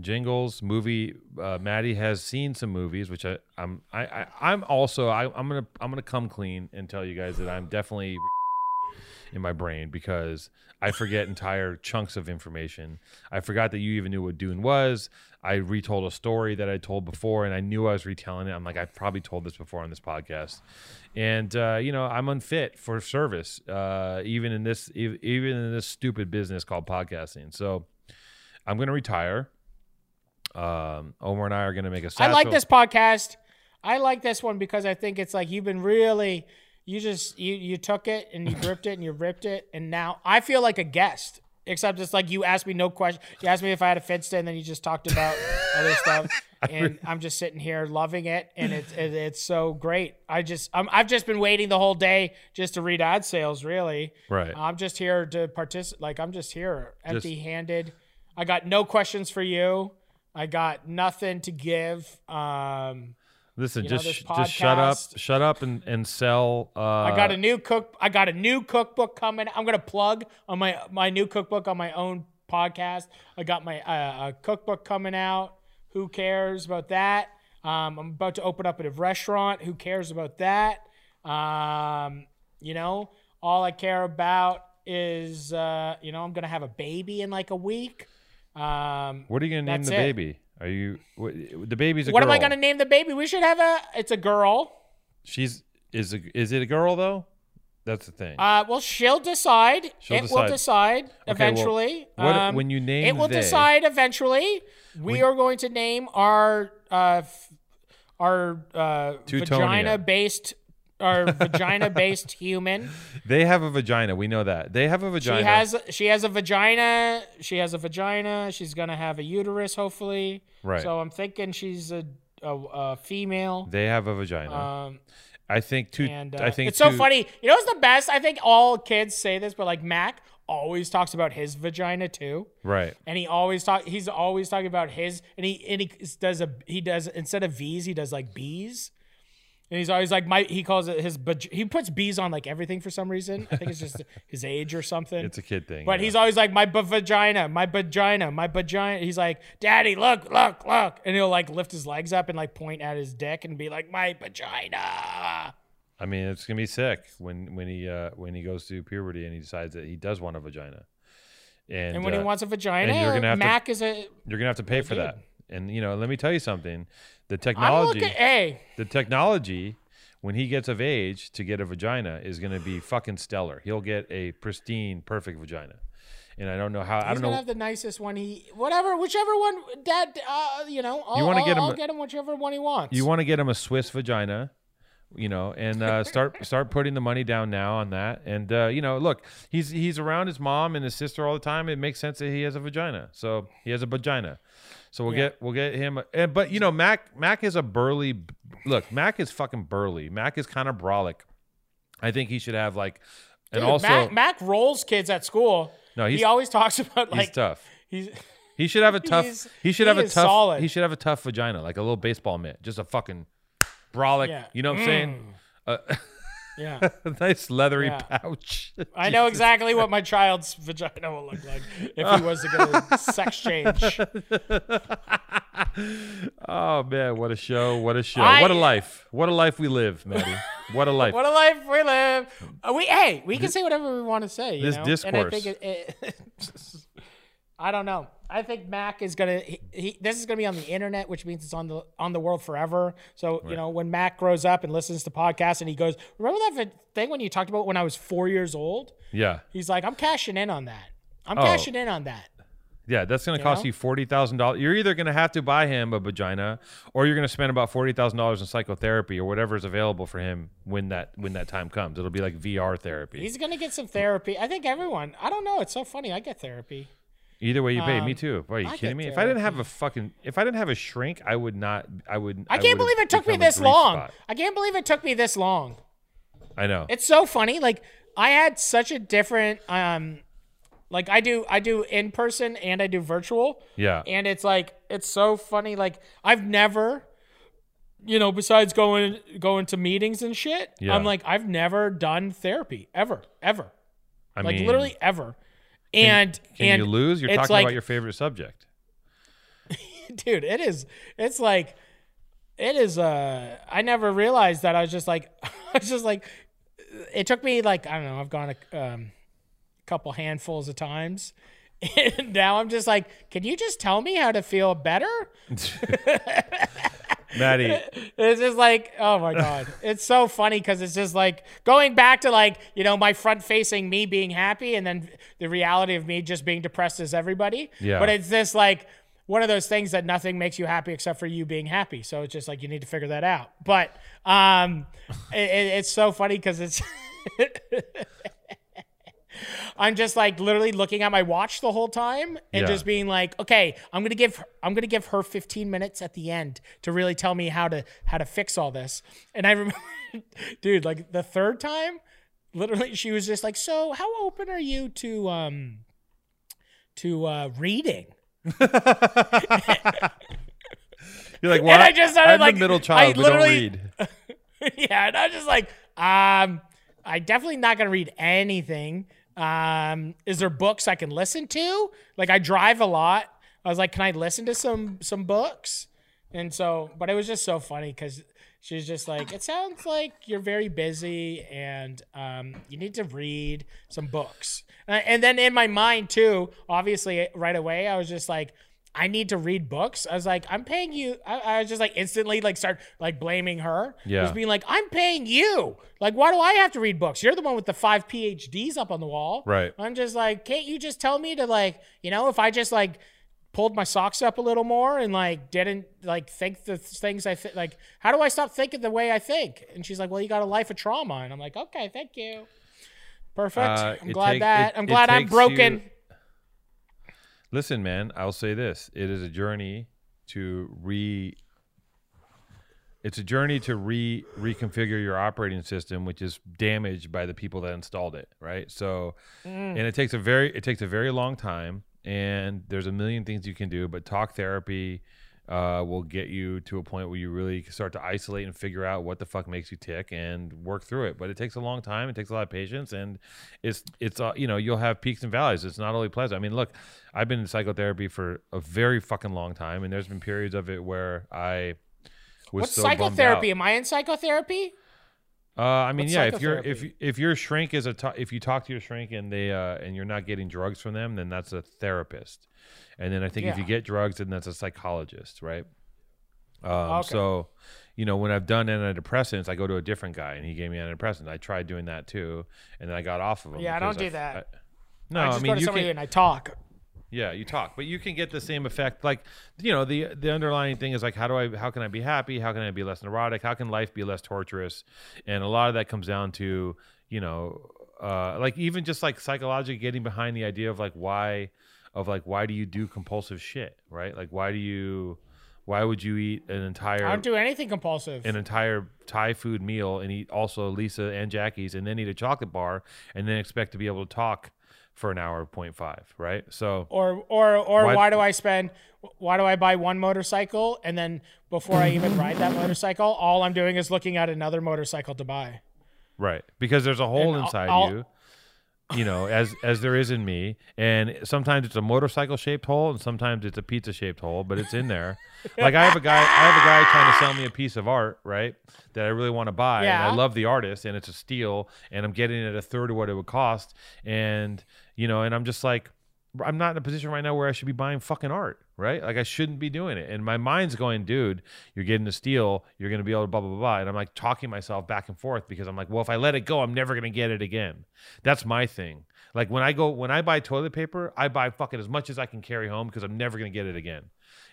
Jingles movie. Uh, Matty has seen some movies, which I, I'm I, I I'm also I, I'm gonna I'm gonna come clean and tell you guys that I'm definitely in my brain because I forget entire chunks of information. I forgot that you even knew what Dune was. I retold a story that I told before, and I knew I was retelling it. I'm like, I probably told this before on this podcast, and uh, you know, I'm unfit for service, uh, even in this, even in this stupid business called podcasting. So, I'm to retire. Um, Omar and I are going to make a. I like this podcast. I like this one because I think it's like you've been really, you just you you took it and you gripped it and you ripped it, and now I feel like a guest. except it's like you asked me no question. You asked me if I had a Finsta, and then you just talked about other stuff. And I'm just sitting here loving it, and it's it, it's so great. I just I'm, I've just been waiting the whole day just to read ad sales. Really, Right. I'm just here to participate. Like I'm just here, empty-handed. I got no questions for you. I got nothing to give. Um, Listen, you know, just just shut up, shut up, and and sell. Uh, I got a new cook. I got a new cookbook coming. I'm gonna plug on my my new cookbook on my own podcast. I got my uh, a cookbook coming out. Who cares about that? Um, I'm about to open up a restaurant. Who cares about that? Um, you know, all I care about is uh, you know I'm gonna have a baby in like a week. Um, What are you gonna name the it. baby? Are you what, the baby's a what girl? am I gonna name the baby? We should have a. It's a girl. She's is a, is it a girl though? That's the thing. Uh, well, she'll decide. She'll it decide. will decide well, eventually. what- Um, when you name it will they- decide eventually. We are going to name our uh, our uh, Teutonia. Our vagina based human. they have a vagina. We know that they have a vagina. She has she has a vagina. She has a vagina. She's gonna have a uterus, hopefully. Right. So I'm thinking she's a a, a female. They have a vagina. Um, I think two. and uh, I think it's so funny. You know what's the best? I think all kids say this, but like Mac always talks about his vagina too. Right. and he always talk. He's always talking about his, and he and he does a he does instead of V's he does like B's, and he's always like my he calls it his but he puts bees on like everything for some reason. I think it's just his age or something. It's a kid thing. but yeah. he's always like my b- vagina, my vagina, my vagina. He's like, Daddy, look, look, look, and he'll like lift his legs up and like point at his dick and be like, my vagina. I mean, it's gonna be sick when when he uh when he goes through puberty and he decides that he does want a vagina. And, And when uh, he wants a vagina, you're gonna have to- Mac is a. you're gonna have to pay for that. And you know, let me tell you something. The I'm technology. Hey, the technology, when he gets of age to get a vagina, is gonna be fucking stellar. He'll get a pristine, perfect vagina. And I don't know how. I He's don't gonna know. have the nicest one. He whatever, whichever one, Dad. Uh, you know, I'll, wanna I'll, get him I'll get him whichever one he wants. You want to get him a Swiss vagina, you know, and uh, start start putting the money down now on that. And uh, you know, look, he's he's around his mom and his sister all the time. It makes sense that he has a vagina. So he has a vagina. So we'll Yeah. get we'll get him. And but you know, Mac Mac is a burly. Look, Mac is fucking burly. Mac is kind of brolic. I think he should have like, and Dude, also Mac, Mac rolls kids at school. No, he's- he always talks about he's like tough. he's He should have a tough. He should he have a tough. solid. He should have a tough vagina, like a little baseball mitt, just a fucking brolic. Yeah. Mm. You know what I'm saying? Uh, yeah. a nice leathery Yeah. pouch. I know exactly what my child's vagina will look like if he was to get a sex change. Oh man, what a show! What a show! I- what a life! What a life we live, Matty. What a life! What a life we live. Uh, we hey, we can say whatever we want to say. You This know? discourse. And I think it, it I don't know. I think Mac is gonna. He, he, this is gonna be on the internet, which means it's on the on the world forever. So you know, when Mac grows up and listens to podcasts, and he goes, "Remember that thing when you talked about when I was four years old?" yeah, He's like, "I'm cashing in on that. I'm Oh. cashing in on that." yeah. That's gonna cost know? you forty thousand dollars. You're either gonna have to buy him a vagina, or you're gonna spend about forty thousand dollars in psychotherapy or whatever is available for him when that when that time comes. It'll be like VR therapy. He's gonna get some therapy. I think everyone. I don't know. It's so funny. I get therapy. Either way you pay. Me Um, too. Boy, are you I kidding me? If I didn't have a fucking, if I didn't have a shrink, I would not. I would. I can't would've believe it took me this long. spot. I can't believe it took me this long. I know. It's so funny. Like I had such a different um like I do I do in person and I do virtual. Yeah. And it's like it's so funny. Like I've never you know, besides going going to meetings and shit, Yeah. I'm like I've never done therapy ever, ever, I like mean, literally ever. And Can and you lose? You're talking like, about your favorite subject. dude it is it's like it is uh i never realized that i was just like i was just like it took me like i don't know i've gone a um, couple handfuls of times and now i'm just like can you just tell me how to feel better Matty, it's just like oh my god. It's so funny because it's just like going back to like you know my front facing me being happy and then the reality of me just being depressed as everybody. Yeah. but it's this like one of those things that nothing makes you happy except for you being happy. So it's just like you need to figure that out. But um it, it- it's so funny because it's I'm just like literally looking at my watch the whole time and Yeah. just being like, okay, I'm gonna give I'm gonna give her 15 minutes at the end to really tell me how to how to fix all this. And I remember, dude, like the third time, literally, she was just like, so how open are you to um to uh reading? You're like, well, And I just started, I'm like- the middle I child. We don't read. yeah, and I was just like, um, I definitely not gonna read anything. Um, is there books I can listen to? Like I drive a lot. I was like, can I listen to some some books? And so, but it was just so funny because she's just like, it sounds like you're very busy and um, you need to read some books. And then in my mind too, obviously right away, I was just like, I need to read books. I was like, I'm paying you. I, I was just like instantly like start like blaming her. Yeah. Just being like, I'm paying you. Like, why do I have to read books? You're the one with the five PhDs up on the wall. Right. I'm just like, can't you just tell me to like, you know, if I just like pulled my socks up a little more and like didn't like think the things I think like, how do I stop thinking the way I think? And she's like, well, you got a life of trauma. And I'm like, okay, thank you. Perfect. Uh, I'm glad take- that it- I'm glad I'm broken. you- Listen, man, I'll say this: it is a journey to re. It's a journey to re reconfigure your operating system, which is damaged by the people that installed it, right? So, mm. and it takes a very it takes a very long time, and there's a million things you can do, but talk therapy uh, will get you to a point where you really start to isolate and figure out what the fuck makes you tick and work through it. But it takes a long time. It takes a lot of patience, and it's it's uh, you know you'll have peaks and valleys. It's not only pleasant. I mean, look, I've been in psychotherapy for a very fucking long time, and there's been periods of it where I was What's so psychotherapy? Am I in psychotherapy? Uh, I mean, What's yeah. If you're if if your shrink is a ta- if you talk to your shrink and they uh, and you're not getting drugs from them, then that's a therapist. And then I think if you get drugs, then that's a psychologist, right? Um, Okay. So, you know, when I've done antidepressants, I go to a different guy, and he gave me antidepressants. I tried doing that too, and then I got off of them. Yeah, I don't do f- that. I- no, I I, mean go to you somebody can. and I talk. Yeah, you talk, but you can get the same effect. Like, you know, the the underlying thing is like, how do I, how can I be happy? How can I be less neurotic? How can life be less torturous? And a lot of that comes down to, you know, uh, like even just like psychologically getting behind the idea of like why, of like why do you do compulsive shit, right? Like why do you, why would you eat an entire I don't do anything compulsive. an entire Thai food meal and eat also Lisa and Jackie's and then eat a chocolate bar and then expect to be able to talk for an hour point five, right? So or or or Why- why, do I spend why do I buy one motorcycle and then before I even ride that motorcycle, all I'm doing is looking at another motorcycle to buy. Right, because there's a hole And I'll- inside I'll- you, you know, as as there is in me, and sometimes it's a motorcycle shaped hole, and sometimes it's a pizza shaped hole, but it's in there. like I have a guy, I have a guy trying to sell me a piece of art, right, that I really want to buy, and I love the artist, and it's a steal, and I'm getting it a third of what it would cost, and you know, and I'm just like. I'm not in a position right now where I should be buying fucking art, right? Like I shouldn't be doing it. And my mind's going, dude, you're getting a steal. You're going to be able to blah, blah, blah, blah. And I'm like talking myself back and forth because I'm like, well, if I let it go, I'm never going to get it again. That's my thing. Like when I go, when I buy toilet paper, I buy fucking as much as I can carry home because I'm never going to get it again.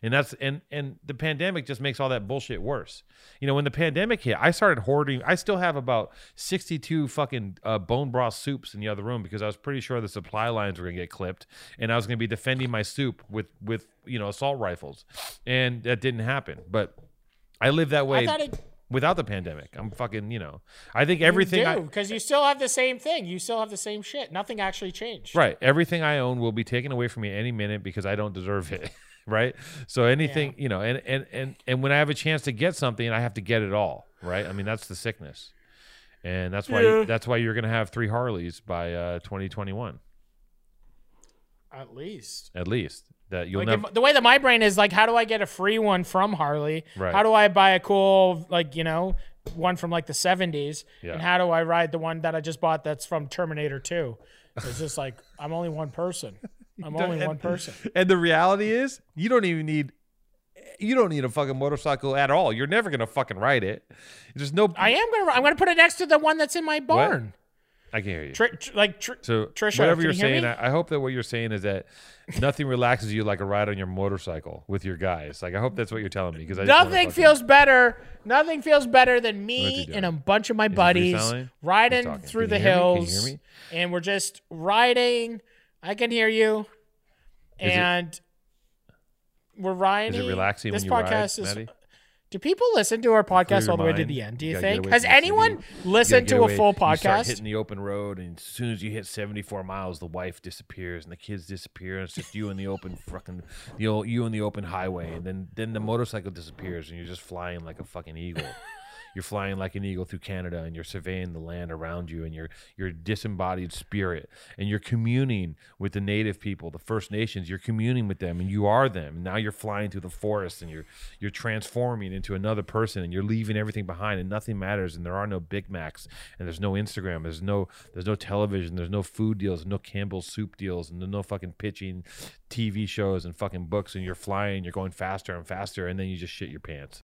And that's, and, and the pandemic just makes all that bullshit worse. You know, when the pandemic hit, I started hoarding. I still have about 62 fucking uh, bone broth soups in the other room because I was pretty sure the supply lines were going to get clipped and I was going to be defending my soup with, with, you know, assault rifles. And that didn't happen. But I live that way without the pandemic. I'm fucking, you know, I think everything because you still have the same thing. You still have the same shit. Nothing actually changed. Right. Everything I own will be taken away from me any minute because I don't deserve it. right. So anything, you know, and, and and and when I have a chance to get something, I have to get it all. Right. I mean, that's the sickness, and that's why Yeah. that's why you're gonna have three Harleys by uh, 2021 At least. at least. That you'll Like never. if- the way that my brain is like, how do I get a free one from Harley? Right. How do I buy a cool like you know one from like the '70s? Yeah. And how do I ride the one that I just bought that's from Terminator 2? It's just like I'm only one person. I'm only and- one person. and the reality is, you don't even need. You don't need a fucking motorcycle at all. You're never gonna fucking ride it. There's no. I am gonna. I'm gonna put it next to the one that's in my barn. I can hear you. Tr- tr- like tr- So Trisha, whatever you're you saying? I, I hope that what you're saying is that nothing relaxes you like a ride on your motorcycle with your guys. Like I hope that's what you're telling me because Nothing fucking- feels better. Nothing feels better than me and a bunch of my buddies riding through the you hear me? Can you hills, hear me? and we're just riding. I can hear you, Is it- and we're riding. Is it relaxing this when you ride, podcast is. Matty? Do people listen to our podcast all the way to the end? Do You you think? Has anyone You gotta listened to a away. full You start podcast? hitting the open road, and as soon as you hit 74 miles, the wife disappears and the kids disappear, and it's just you in the open fucking old, you in the open highway, and then then the motorcycle disappears, and you're just flying like a fucking eagle. You're flying like an eagle through Canada, and you're surveying the land around you, and you're you're disembodied spirit, and you're communing with the native people, the First Nations. You're communing with them, and you are them. Now you're flying through the forest, and you're you're transforming into another person, and you're leaving everything behind, and nothing matters. And there are no Big Macs, and there's no Instagram, there's no there's no television, there's no food deals, no Campbell's soup deals, and no fucking pitching TV shows and fucking books. And you're flying, you're going faster and faster, and then you just shit your pants.